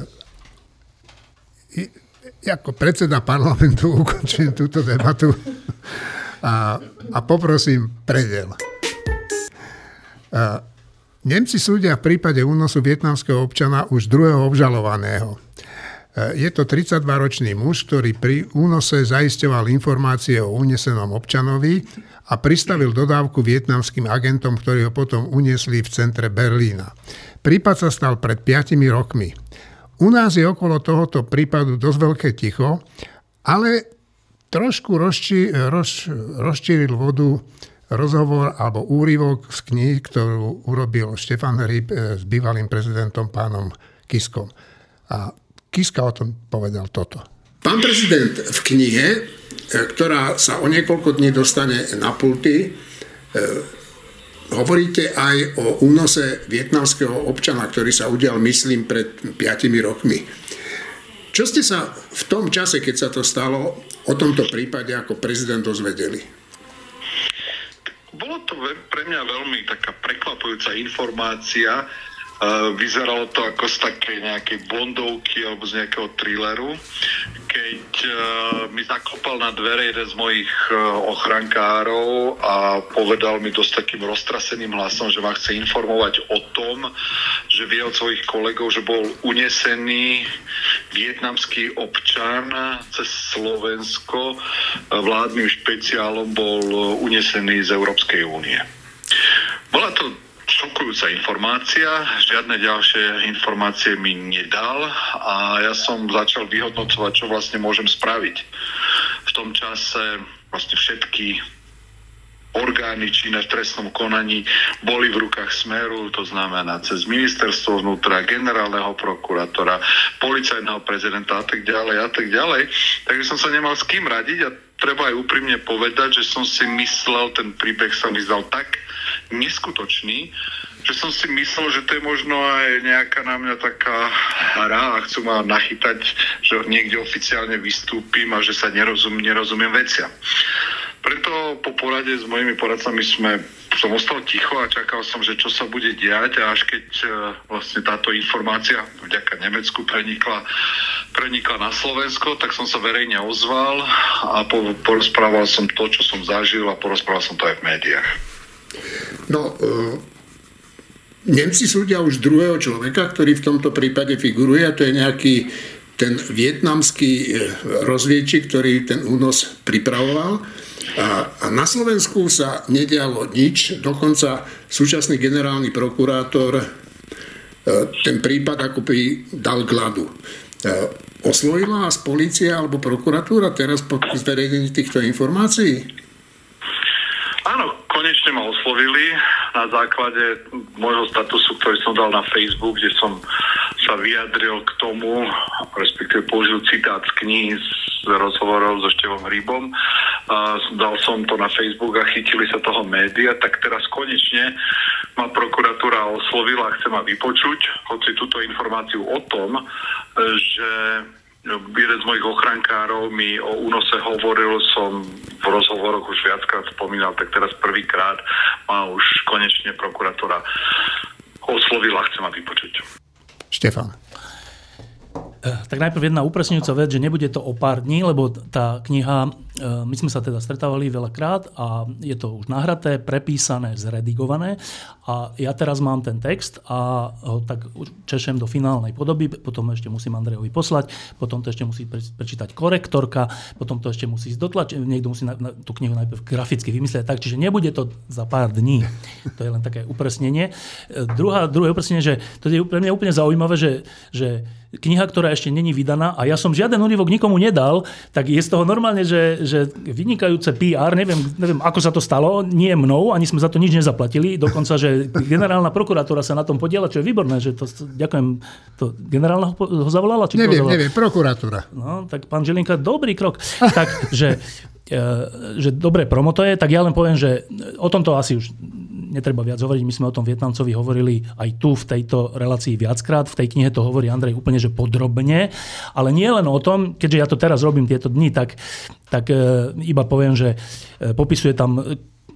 i- Ako predseda parlamentu ukončujem túto debatu a, a poprosím predel. A, Nemci súdia v prípade únosu vietnamského občana už druhého obžalovaného. E, Je to 32-ročný muž, ktorý pri únose zaisťoval informácie o unesenom občanovi a pristavil dodávku vietnamským agentom, ktorí ho potom uniesli v centre Berlína. Prípad sa stal pred 5 rokmi. U nás je okolo tohoto prípadu dosť veľké ticho, ale trošku rozči, roz, rozčíril vodu rozhovor alebo úryvok z kníh, ktorú urobil Štefan Hryb eh, s bývalým prezidentom pánom Kiskom. A Kiska o tom povedal toto. Pán prezident, v knihe, eh, ktorá sa o niekoľko dní dostane na pulty, eh, hovoríte aj o únose vietnamského občana, ktorý sa udial, myslím, pred 5 rokmi. Čo ste sa v tom čase, keď sa to stalo, o tomto prípade ako prezident dozvedeli? Bolo to pre mňa veľmi taká prekvapujúca informácia. Vyzeralo to ako z takej nejakej bondovky alebo z nejakého thrilleru, keď uh, mi zakopal na dvere jeden z mojich uh, ochrankárov a povedal mi dosť takým roztraseným hlasom, že ma chce informovať o tom, že vie od svojich kolegov, že bol unesený vietnamský občan cez Slovensko vládnym špeciálom bol unesený z Európskej únie. Bola to šokujúca informácia, žiadne ďalšie informácie mi nedal a ja som začal vyhodnocovať, čo vlastne môžem spraviť. V tom čase vlastne všetky orgány činné v trestnom konaní boli v rukách Smeru, to znamená cez ministerstvo vnútra, generálneho prokurátora, policajného prezidenta a tak ďalej a tak ďalej. Takže som sa nemal s kým radiť a treba aj úprimne povedať, že som si myslel, ten príbeh sa mi zdal tak neskutočný, že som si myslel, že to je možno aj nejaká na mňa taká hra a chcú ma nachytať, že niekde oficiálne vystúpim a že sa nerozum, nerozumiem veciam. Preto po porade s mojimi poradcami sme, som ostal ticho a čakal som, že čo sa bude diať a až keď e, vlastne táto informácia vďaka Nemecku prenikla, prenikla na Slovensko, tak som sa verejne ozval a po, porozprával som to, čo som zažil a porozprával som to aj v médiách. No, e, Nemci súdia už druhého človeka, ktorý v tomto prípade figuruje, a to je nejaký ten vietnamský e, rozviedčik, ktorý ten únos pripravoval. A, a na Slovensku sa nedialo nič, dokonca súčasný generálny prokurátor e, ten prípad ako by dal. E, osvojila vás policia alebo prokuratúra teraz po zverejnení týchto informácií? Áno, konečne ma oslovili na základe môjho statusu, ktorý som dal na Facebook, kde som sa vyjadril k tomu, respektíve použil citát z knihy z rozhovorov so Števom Rybom. Dal som to na Facebook a chytili sa toho média, tak teraz konečne ma prokuratúra oslovila a chce ma vypočuť, hoci túto informáciu o tom, že jeden z mojich ochrankárov mi o únose hovoril, som v rozhovoroch už viackrát spomínal, tak teraz prvýkrát ma už konečne prokuratúra oslovila, chce ma vypočuť. Štefan. Eh, tak najprv jedna upresňujúca vec, že nebude to o pár dní, lebo tá kniha, my sme sa teda stretávali veľakrát a je to už nahraté, prepísané, zredigované a ja teraz mám ten text a ho tak češem do finálnej podoby, potom ešte musím Andrejovi poslať, potom to ešte musí prečítať korektorka, potom to ešte musí ísť dotlačiť, niekto musí na, na, tú knihu najprv graficky vymyslieť tak, čiže nebude to za pár dní. To je len také upresnenie. Eh, druhá, druhé upresnenie, že to je pre mňa úplne zaujímavé, že, že kniha, ktorá ešte není vydaná a ja som žiaden úryvok nikomu nedal, tak je z toho normálne, že, že vynikajúce PR, neviem, neviem, ako sa to stalo, nie mnou, ani sme za to nič nezaplatili, dokonca, že generálna prokuratúra sa na tom podiela, čo je výborné, že to, ďakujem, to generálna ho zavolala? Či neviem, zavolala? neviem, prokuratúra. No, tak pán Žilinka, dobrý krok. Tak, že, e, že dobré promo to je, tak ja len poviem, že o tomto asi už netreba viac hovoriť. My sme o tom Vietnamcovi hovorili aj tu v tejto relácii viackrát. V tej knihe to hovorí Andrej úplne že podrobne. Ale nie len o tom, keďže ja to teraz robím tieto dni, tak, tak e, iba poviem, že e, popisuje tam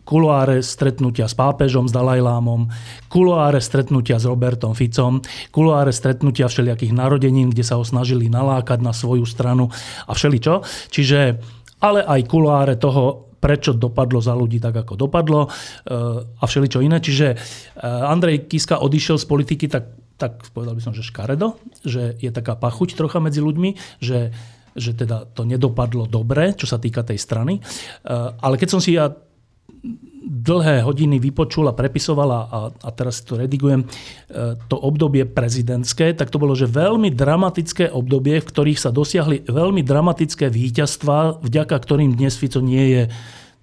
kuloáre stretnutia s pápežom, s Dalajlámom, kuloáre stretnutia s Robertom Ficom, kuloáre stretnutia všelijakých narodenín, kde sa ho snažili nalákať na svoju stranu a všeličo. Čiže ale aj kuloáre toho, prečo dopadlo za ľudí tak, ako dopadlo eh, a všeličo iné. Čiže eh, Andrej Kiska odišiel z politiky tak, tak povedal by som, že škaredo, že je taká pachuť trocha medzi ľuďmi, že že teda to nedopadlo dobre, čo sa týka tej strany. Eh, ale keď som si ja dlhé hodiny vypočul a prepisoval a, a teraz to redigujem, to obdobie prezidentské, tak to bolo, že veľmi dramatické obdobie, v ktorých sa dosiahli veľmi dramatické víťazstva, vďaka ktorým dnes Fico nie je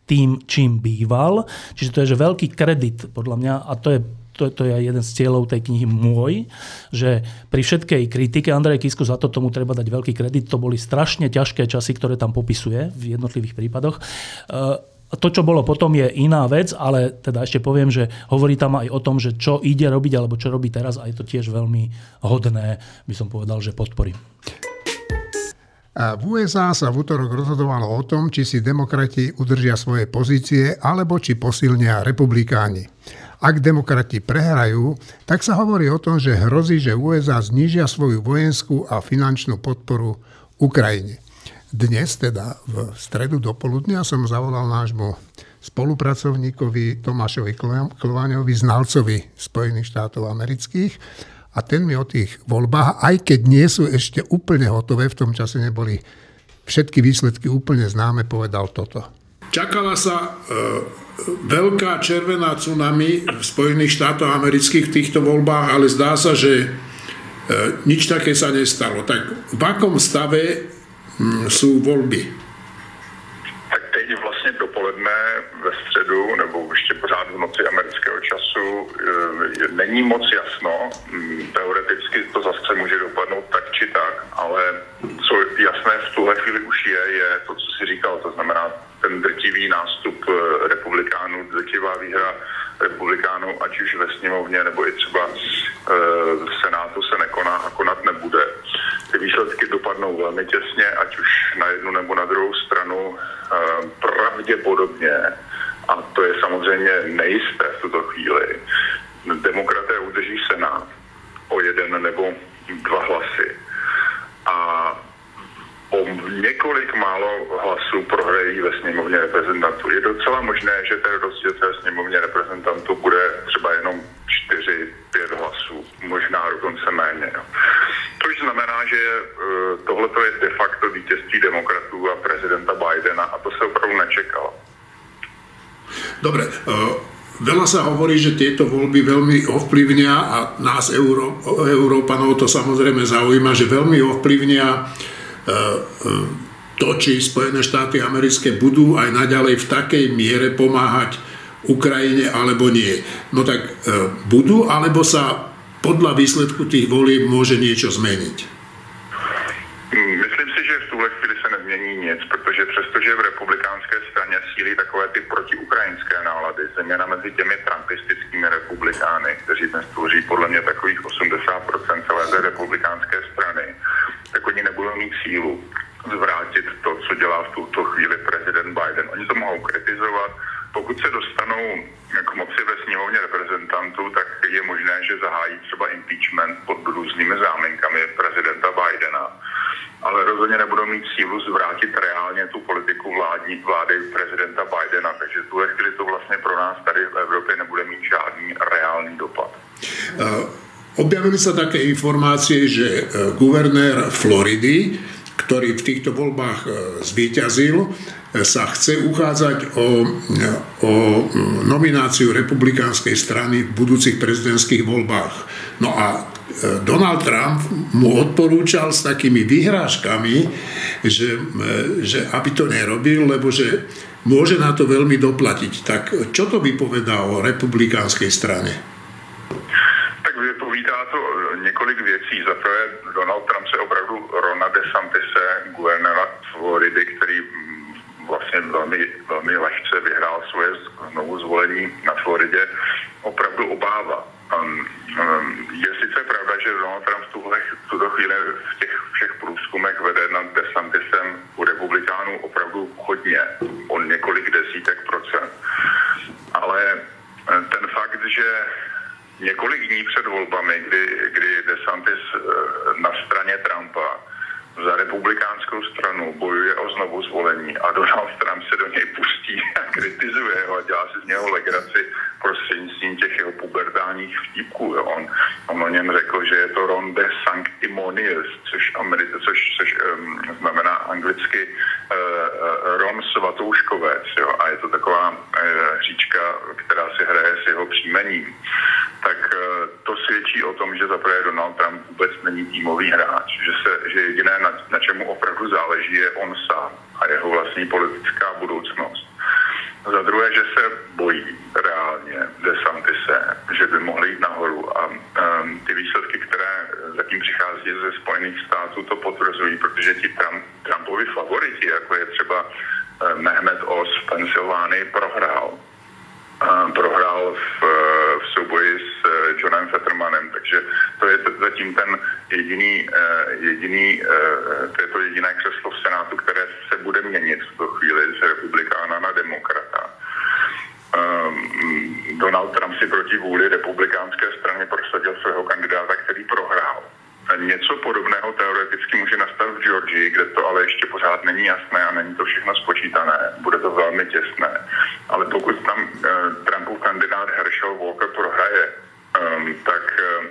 tým, čím býval. Čiže to je že veľký kredit podľa mňa a to je to, to je jeden z cieľov tej knihy môj, že pri všetkej kritike Andrej Kisku za to tomu treba dať veľký kredit. To boli strašne ťažké časy, ktoré tam popisuje v jednotlivých prípadoch. To, čo bolo potom, je iná vec, ale teda ešte poviem, že hovorí tam aj o tom, že čo ide robiť alebo čo robí teraz a je to tiež veľmi hodné, by som povedal, že podporím. A v USA sa v útorok rozhodovalo o tom, či si demokrati udržia svoje pozície, alebo či posilnia republikáni. Ak demokrati prehrajú, tak sa hovorí o tom, že hrozí, že USA znížia svoju vojenskú a finančnú podporu Ukrajine. Dnes, teda v stredu do poludnia, som zavolal nášmu spolupracovníkovi Tomášovi Klováňovi, znalcovi Spojených štátov amerických, a ten mi o tých voľbách, aj keď nie sú ešte úplne hotové, v tom čase neboli všetky výsledky úplne známe, povedal toto. Čakala sa e, veľká červená tsunami v Spojených štátoch amerických v týchto voľbách, ale zdá sa, že e, nič také sa nestalo. Tak v akom stave m, sú voľby? dopoledne ve středu, nebo ještě pořád v noci amerického času, eh, není moc jasno. Mm, teoreticky to zase může dopadnout tak či tak, ale co jasné v tuhle chvíli už je, je to, co si říkal, to znamená ten drtivý nástup eh, republikánů, drtivá výhra republikánů, ať už ve sněmovně nebo i třeba eh, v Senátu se nekoná a konat nebude. Ty výsledky dopadnou velmi těsně, ať už na jednu nebo na druhou stranu pravděpodobně, a to je samozřejmě nejisté v tuto chvíli, demokraté udrží Senát o jeden nebo dva hlasy. A o několik málo hlasů prohrají ve sněmovně reprezentantů. Je docela možné, že ten rozdíl ve sněmovně reprezentantů bude třeba jenom 4-5 hlasů, možná dokonce méně. Což znamená, že e, tohle je de facto vítězství demokratů a prezidenta Bidena a to se opravdu nečekalo. Dobre, e, Veľa sa hovorí, že tieto voľby veľmi ovplyvnia a nás, Euró- Európanov, to samozrejme zaujíma, že veľmi ovplyvnia to, či Spojené štáty americké budú aj naďalej v takej miere pomáhať Ukrajine alebo nie. No tak budú, alebo sa podľa výsledku tých volieb môže niečo zmeniť? Myslím si, že v tuhle chvíli se nezmění nic, protože přestože v republikánské straně sílí takové ty protiukrajinské nálady, zejména mezi těmi trumpistickými republikány, kteří dnes tvoří podle mě takových 80% celé té republikánské strany, tak oni nebudou mít sílu zvrátit to, co dělá v tuto chvíli prezident Biden. Oni to mohou kritizovat, pokud se dostanou k moci ve sněmovně reprezentantů, tak je možné, že zahájí třeba impeachment pod různými záminkami prezidenta Bidena ale rozhodně nebudou mít sílu zvrátit reálně tu politiku vládní, vlády prezidenta Bidena, takže v tuhle chvíli to vlastně pro nás tady v Evropě nebude mít žádný reálný dopad. Uh, objavili sa také informácie, že uh, guvernér Floridy, ktorý v týchto voľbách uh, zvíťazil, sa chce uchádzať o, o nomináciu republikánskej strany v budúcich prezidentských voľbách. No a Donald Trump mu odporúčal s takými vyhrážkami, že, že aby to nerobil, lebo že môže na to veľmi doplatiť. Tak čo to vypovedá o republikánskej strane? Vypovídá to několik věcí. Za prvé, Donald Trump se opravdu Rona DeSantise, guvernéra Floridy, který vlastně velmi, velmi lehce vyhrál svoje znovu zvolení na Floridě, opravdu obává. Um, um, je sice pravda, že Donald Trump v tuhle, tuto chvíli v těch všech průzkumech vede nad DeSantisem u republikánů opravdu hodně, o několik desítek procent. Ale eh, ten fakt, že několik dní před volbami, kdy, kdy DeSantis eh, na straně Trumpa za republikánskou stranu bojuje o znovu zvolení a Donald Trump se do něj pustí a kritizuje ho a dělá si z něho legraci prostřednictvím těch jeho pubertálních vtipků. On, on o něm řekl, že je to Ron de Sanctimonious, což, Americe, což, což um, znamená anglicky uh, uh, Ron Svatouškovec. Jo? A je to taková uh, říčka, která si hraje s jeho příjmením. Tak uh, to svědčí o tom, že zaprvé Donald Trump vůbec není týmový hráč, že, se, že jediné, na, na čemu opravdu záleží, je on sám a jeho vlastní politická budoucnost. Za druhé, že se bojí reálně DeSantise, že by mohli jít nahoru a um, ty výsledky, které zatím přichází ze Spojených států, to potvrzují, protože ti Trump, Trumpovi favoriti, jako je třeba Mehmet Oz v Pensylvánii, prohrál. Prohrál v, v souboji s uh, Johnem Fettermanem, takže to je zatím ten jediný, uh, jediný to je to jediné křeslo v Senátu, které se bude měnit v tuto chvíli z republikána na demokrata. Um, Donald Trump si proti vůli republikánské strany prosadil svého kandidáta, který prohrál. Něco podobného teoreticky může nastat v Georgii, kde to ale ještě pořád není jasné a není to všechno spočítané. Bude to velmi těsné. Ale pokud tam uh, Trumpův kandidát Herschel Walker prohraje, um, tak uh,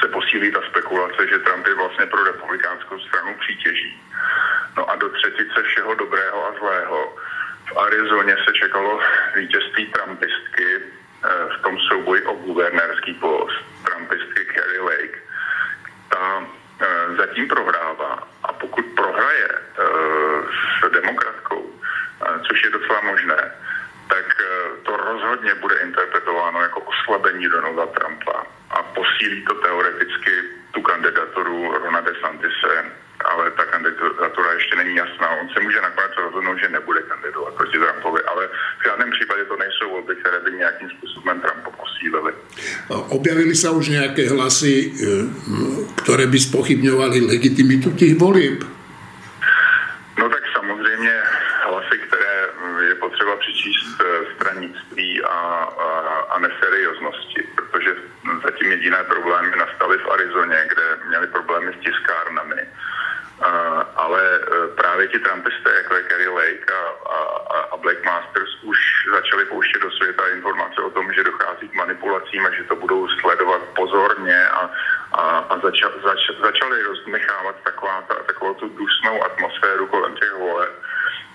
se posílí ta spekulace, že Trump je vlastně pro republikánskou stranu přítěží. No a do třetice všeho dobrého a zlého v Arizoně se čekalo vítězství Trumpistky eh, v tom souboji o guvernérský post, Trumpistky Kerry Lake. Ta eh, zatím prohrává a pokud prohraje eh, s demokratkou, což je docela možné, tak to rozhodně bude interpretováno jako oslabení Donalda Trumpa a posílí to teoreticky tu kandidaturu Rona DeSantise ale ta kandidatura ještě není jasná. On se může nakonec rozhodnout, že nebude kandidovat proti Trumpovi, ale v žádném případě to nejsou volby, které by nějakým způsobem Trumpa posílili. Objavili sa už nějaké hlasy, e, které by spochybňovali legitimitu těch volieb? No tak samozřejmě hlasy, které je potřeba přičíst e, stranictví a, a, a neserióznosti, protože zatím jediné problémy nastaly v Arizoně, kde měli problémy s tiskárnami ale e, právě ti Trumpisté, jako je Kerry Lake a, a, a Blake Masters, už začali pouštět do světa informace o tom, že dochází k manipulacím a že to budou sledovat pozorně a, a, a zača, zač, začali rozdmechávat taková, ta, takovou tu dusnou atmosféru kolem těch voleb,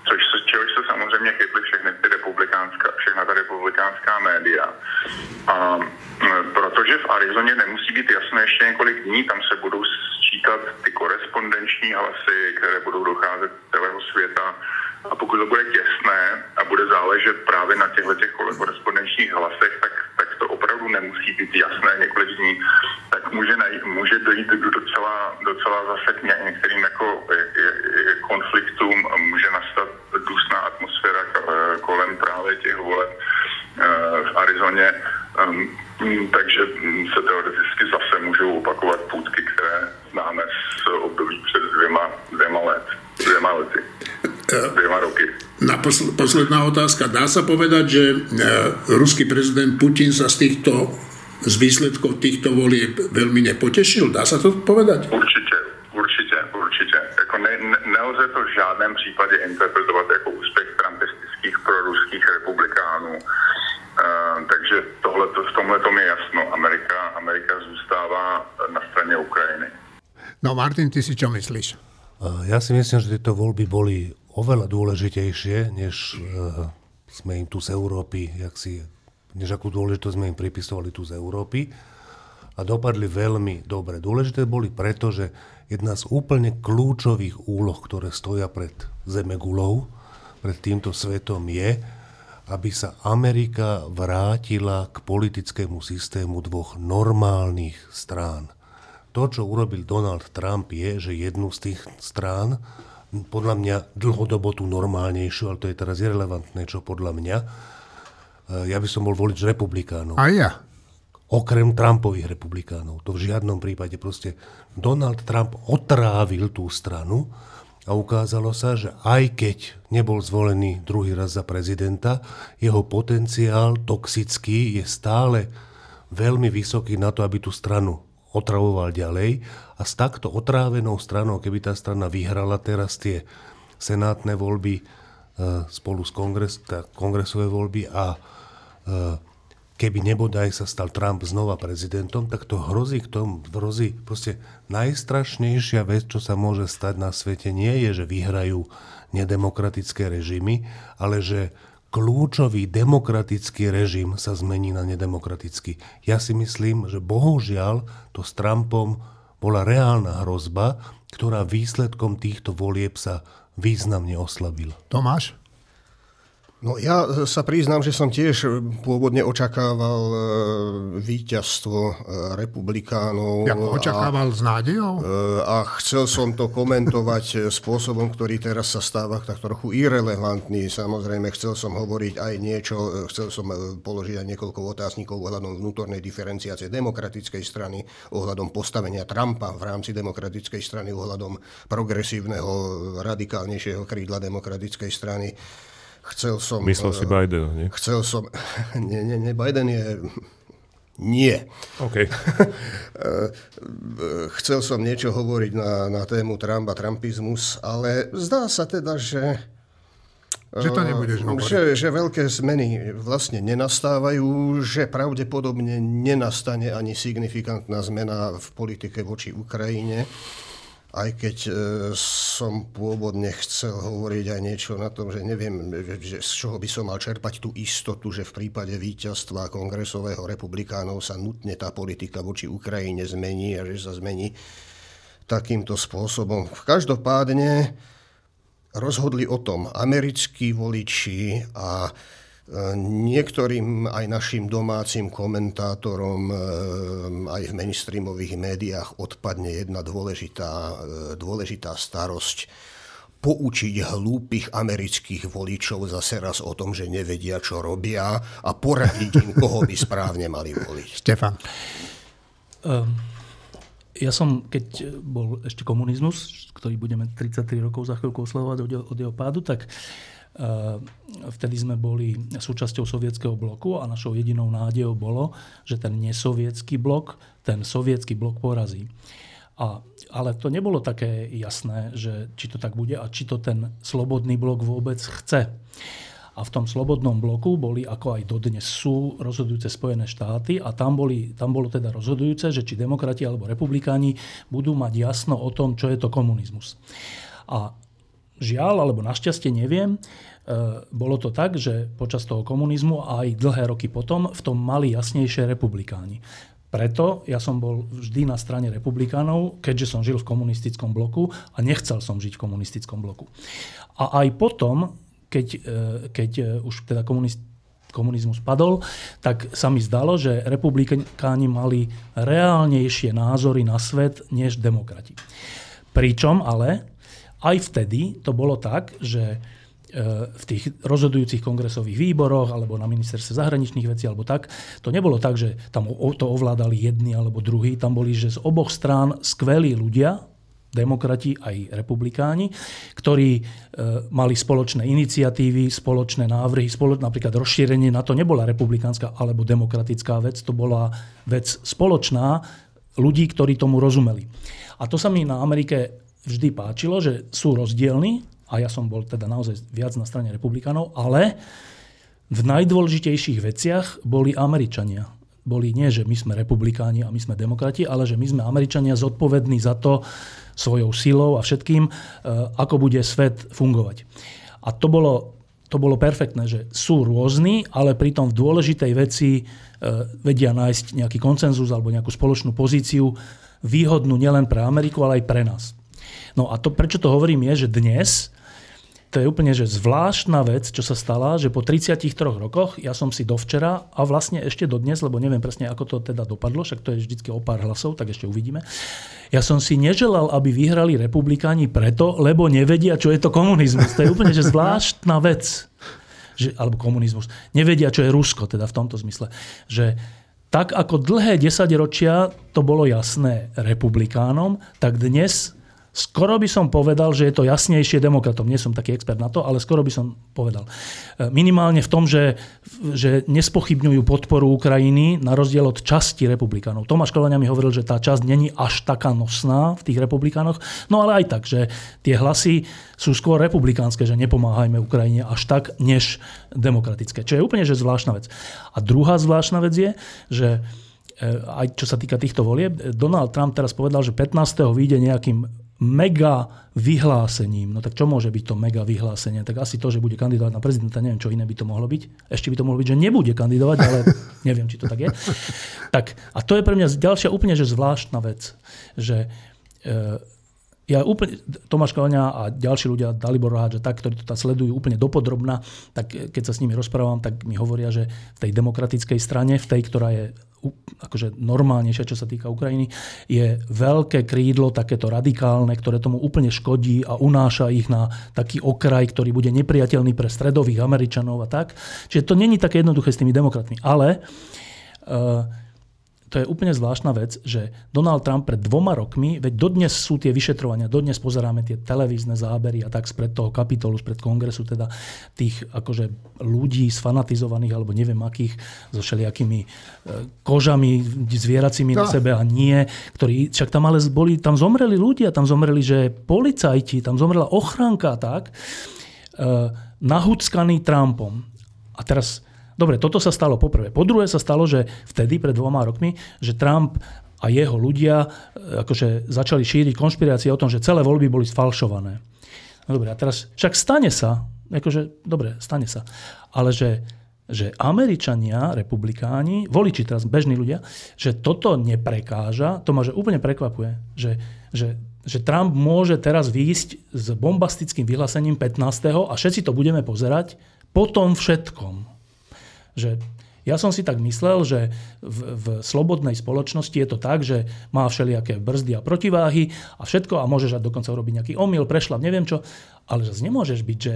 což se, čehož se samozřejmě chytly všechny ty republikánská, všechna ta republikánská média. A, protože v Arizoně nemusí být jasné ještě několik dní, tam se budou počítat ty korespondenční hlasy, které budou docházet z celého světa. A pokud to bude těsné a bude záležet právě na těchto těch korespondenčních hlasech, tak, tak to opravdu nemusí být jasné několik dní, tak může, najít, může dojít docela, docela zase k některým jako konfliktům, může nastat dusná atmosféra kolem právě těch voleb v Arizoně. Um, takže se teoreticky zase můžou opakovat půdky, které známe z období před dvěma, dvěma let, dvěma lety, dvěma roky. Na posl- posledná otázka. Dá sa povedať, že e, ruský prezident Putin sa z týchto z výsledkov týchto volieb veľmi nepotešil? Dá sa to povedať? Určitě, určitě, určitě. Jako ne, ne, nelze to v žádném případě interpretovat jako úspěch trumpistických proruských republikánů. Uh, takže tohle, v tomhle tom je jasno. Amerika, Amerika zůstává na straně Ukrajiny. No Martin, ty si čo myslíš? Ja si myslím, že tieto voľby boli oveľa dôležitejšie, než uh, sme im tu z Európy, jak si, než akú dôležitosť sme im pripisovali tu z Európy. A dopadli veľmi dobre. Dôležité boli preto, že jedna z úplne kľúčových úloh, ktoré stoja pred Zemegulou, pred týmto svetom je, aby sa Amerika vrátila k politickému systému dvoch normálnych strán. To, čo urobil Donald Trump, je, že jednu z tých strán, podľa mňa dlhodobo tú normálnejšiu, ale to je teraz irrelevantné, čo podľa mňa, ja by som bol volič republikánov. A ja. Okrem Trumpových republikánov. To v žiadnom prípade. Proste Donald Trump otrávil tú stranu a ukázalo sa, že aj keď nebol zvolený druhý raz za prezidenta, jeho potenciál toxický je stále veľmi vysoký na to, aby tú stranu otravoval ďalej. A s takto otrávenou stranou, keby tá strana vyhrala teraz tie senátne voľby e, spolu s kongres, kongresové voľby a e, keby nebodaj sa stal Trump znova prezidentom, tak to hrozí k tomu, hrozí proste najstrašnejšia vec, čo sa môže stať na svete, nie je, že vyhrajú nedemokratické režimy, ale že kľúčový demokratický režim sa zmení na nedemokratický. Ja si myslím, že bohužiaľ to s Trumpom bola reálna hrozba, ktorá výsledkom týchto volieb sa významne oslabila. Tomáš? No ja sa priznám, že som tiež pôvodne očakával e, víťazstvo e, republikánov. Jako očakával a, s nádejou? E, a chcel som to komentovať spôsobom, ktorý teraz sa stáva tak trochu irrelevantný. Samozrejme, chcel som hovoriť aj niečo, chcel som položiť aj niekoľko otáznikov ohľadom vnútornej diferenciácie demokratickej strany, ohľadom postavenia Trumpa v rámci demokratickej strany, ohľadom progresívneho, radikálnejšieho krídla demokratickej strany. Chcel som... Myslel si Biden, nie? Chcel som... Nie, nie, nie, Biden je... Nie. OK. Chcel som niečo hovoriť na, na tému Trump a Trumpizmus, ale zdá sa teda, že... Že to nebudeš hovoriť. Že, že veľké zmeny vlastne nenastávajú, že pravdepodobne nenastane ani signifikantná zmena v politike voči Ukrajine aj keď e, som pôvodne chcel hovoriť aj niečo na tom, že neviem, že z čoho by som mal čerpať tú istotu, že v prípade víťazstva kongresového republikánov sa nutne tá politika voči Ukrajine zmení a že sa zmení takýmto spôsobom. Každopádne rozhodli o tom americkí voliči a Niektorým aj našim domácim komentátorom eh, aj v mainstreamových médiách odpadne jedna dôležitá, eh, dôležitá starosť poučiť hlúpych amerických voličov zase raz o tom, že nevedia, čo robia a poradiť im, koho by správne mali voliť. Stefan. Um, ja som, keď bol ešte komunizmus, ktorý budeme 33 rokov za chvíľku oslavovať od, od jeho pádu, tak uh, vtedy sme boli súčasťou sovietského bloku a našou jedinou nádejou bolo, že ten nesovietský blok, ten sovietský blok porazí. A, ale to nebolo také jasné, že či to tak bude a či to ten slobodný blok vôbec chce. A v tom slobodnom bloku boli, ako aj dodnes sú, rozhodujúce Spojené štáty a tam, boli, tam bolo teda rozhodujúce, že či demokrati alebo republikáni budú mať jasno o tom, čo je to komunizmus. A žiaľ, alebo našťastie neviem, e, bolo to tak, že počas toho komunizmu a aj dlhé roky potom v tom mali jasnejšie republikáni. Preto ja som bol vždy na strane republikánov, keďže som žil v komunistickom bloku a nechcel som žiť v komunistickom bloku. A aj potom, keď, e, keď e, už teda komunist, komunizmus padol, tak sa mi zdalo, že republikáni mali reálnejšie názory na svet než demokrati. Pričom ale aj vtedy to bolo tak, že E, v tých rozhodujúcich kongresových výboroch alebo na ministerstve zahraničných vecí alebo tak. To nebolo tak, že tam to ovládali jedni alebo druhí. Tam boli, že z oboch strán skvelí ľudia, demokrati aj republikáni, ktorí e, mali spoločné iniciatívy, spoločné návrhy, spolo, napríklad rozšírenie na to nebola republikánska alebo demokratická vec, to bola vec spoločná ľudí, ktorí tomu rozumeli. A to sa mi na Amerike vždy páčilo, že sú rozdielni, a ja som bol teda naozaj viac na strane republikánov, ale v najdôležitejších veciach boli Američania. Boli nie, že my sme republikáni a my sme demokrati, ale že my sme Američania zodpovední za to svojou silou a všetkým, e, ako bude svet fungovať. A to bolo, to bolo perfektné, že sú rôzni, ale pritom v dôležitej veci e, vedia nájsť nejaký koncenzus alebo nejakú spoločnú pozíciu, výhodnú nielen pre Ameriku, ale aj pre nás. No a to, prečo to hovorím, je, že dnes to je úplne že zvláštna vec, čo sa stala, že po 33 rokoch, ja som si dovčera a vlastne ešte dodnes, lebo neviem presne, ako to teda dopadlo, však to je vždy o pár hlasov, tak ešte uvidíme. Ja som si neželal, aby vyhrali republikáni preto, lebo nevedia, čo je to komunizmus. To je úplne že zvláštna vec. Že, alebo komunizmus. Nevedia, čo je Rusko, teda v tomto zmysle. Že tak ako dlhé desaťročia to bolo jasné republikánom, tak dnes Skoro by som povedal, že je to jasnejšie demokratom. Nie som taký expert na to, ale skoro by som povedal. E, minimálne v tom, že, že nespochybňujú podporu Ukrajiny na rozdiel od časti republikánov. Tomáš Kolania mi hovoril, že tá časť není až taká nosná v tých republikánoch. No ale aj tak, že tie hlasy sú skôr republikánske, že nepomáhajme Ukrajine až tak, než demokratické. Čo je úplne že zvláštna vec. A druhá zvláštna vec je, že e, aj čo sa týka týchto volieb, Donald Trump teraz povedal, že 15. vyjde nejakým mega vyhlásením. No tak čo môže byť to mega vyhlásenie? Tak asi to, že bude kandidovať na prezidenta, neviem, čo iné by to mohlo byť. Ešte by to mohlo byť, že nebude kandidovať, ale neviem, či to tak je. Tak, a to je pre mňa ďalšia úplne že zvláštna vec, že e, ja úplne, Tomáš Kalňa a ďalší ľudia, Dalibor Ráč, tak, ktorí to sledujú úplne dopodrobná, tak keď sa s nimi rozprávam, tak mi hovoria, že v tej demokratickej strane, v tej, ktorá je akože normálnejšia, čo sa týka Ukrajiny, je veľké krídlo, takéto radikálne, ktoré tomu úplne škodí a unáša ich na taký okraj, ktorý bude nepriateľný pre stredových Američanov a tak. Čiže to není také jednoduché s tými demokratmi. Ale uh, to je úplne zvláštna vec, že Donald Trump pred dvoma rokmi, veď dodnes sú tie vyšetrovania, dodnes pozeráme tie televízne zábery a tak spred toho kapitolu, spred kongresu, teda tých akože ľudí sfanatizovaných alebo neviem akých, so všelijakými e, kožami zvieracími no. na sebe a nie, ktorí, však tam ale boli, tam zomreli ľudia, tam zomreli, že policajti, tam zomrela ochranka tak, uh, nahuckaný Trumpom. A teraz Dobre, toto sa stalo poprvé. Po druhé sa stalo, že vtedy, pred dvoma rokmi, že Trump a jeho ľudia e, akože začali šíriť konšpirácie o tom, že celé voľby boli sfalšované. No dobre, a teraz však stane sa, akože, dobre, stane sa, ale že, že Američania, republikáni, voliči teraz, bežní ľudia, že toto neprekáža, to ma že úplne prekvapuje, že, že, že Trump môže teraz výjsť s bombastickým vyhlásením 15. a všetci to budeme pozerať po tom všetkom. Že ja som si tak myslel, že v, v slobodnej spoločnosti je to tak, že má všelijaké brzdy a protiváhy a všetko a môžeš dokonca urobiť nejaký omyl, prešlap, neviem čo, ale zase nemôžeš byť, že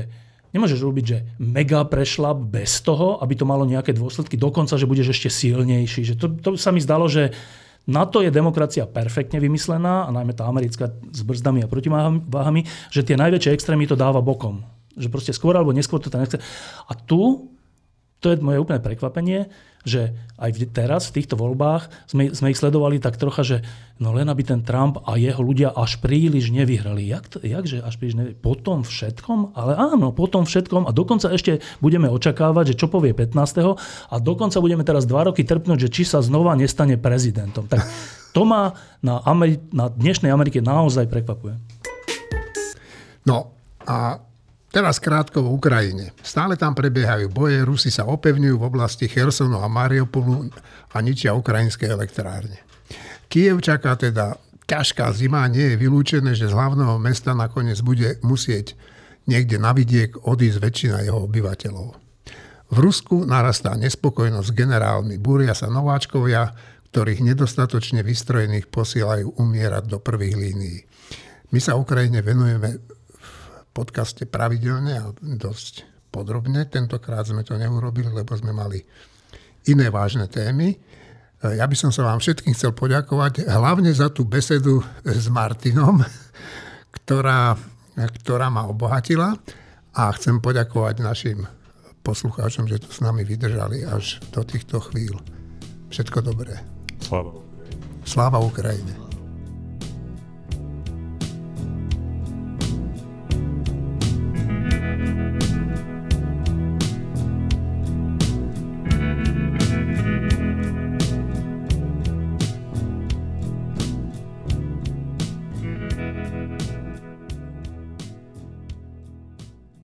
Nemôžeš robiť, že mega prešlap bez toho, aby to malo nejaké dôsledky, dokonca, že budeš ešte silnejší. Že to, to sa mi zdalo, že na to je demokracia perfektne vymyslená, a najmä tá americká s brzdami a protiváhami, že tie najväčšie extrémy to dáva bokom. Že proste skôr alebo neskôr to tam nechce. A tu to je moje úplné prekvapenie, že aj teraz v týchto voľbách sme, sme ich sledovali tak trocha, že no len aby ten Trump a jeho ľudia až príliš nevyhrali. Jak to, jakže až príliš nevyhrali? Po tom všetkom? Ale áno, po tom všetkom a dokonca ešte budeme očakávať, že čo povie 15. a dokonca budeme teraz dva roky trpnúť, že či sa znova nestane prezidentom. Tak to ma na, Ameri- na dnešnej Amerike naozaj prekvapuje. No a Teraz krátko v Ukrajine. Stále tam prebiehajú boje, Rusi sa opevňujú v oblasti Chersonu a Mariupolu a ničia ukrajinské elektrárne. Kiev čaká teda ťažká zima, nie je vylúčené, že z hlavného mesta nakoniec bude musieť niekde na vidiek odísť väčšina jeho obyvateľov. V Rusku narastá nespokojnosť generálmi, búria sa nováčkovia, ktorých nedostatočne vystrojených posielajú umierať do prvých línií. My sa Ukrajine venujeme podcaste pravidelne a dosť podrobne. Tentokrát sme to neurobili, lebo sme mali iné vážne témy. Ja by som sa vám všetkým chcel poďakovať hlavne za tú besedu s Martinom, ktorá, ktorá ma obohatila a chcem poďakovať našim poslucháčom, že tu s nami vydržali až do týchto chvíľ. Všetko dobré. Sláva. Sláva Ukrajine.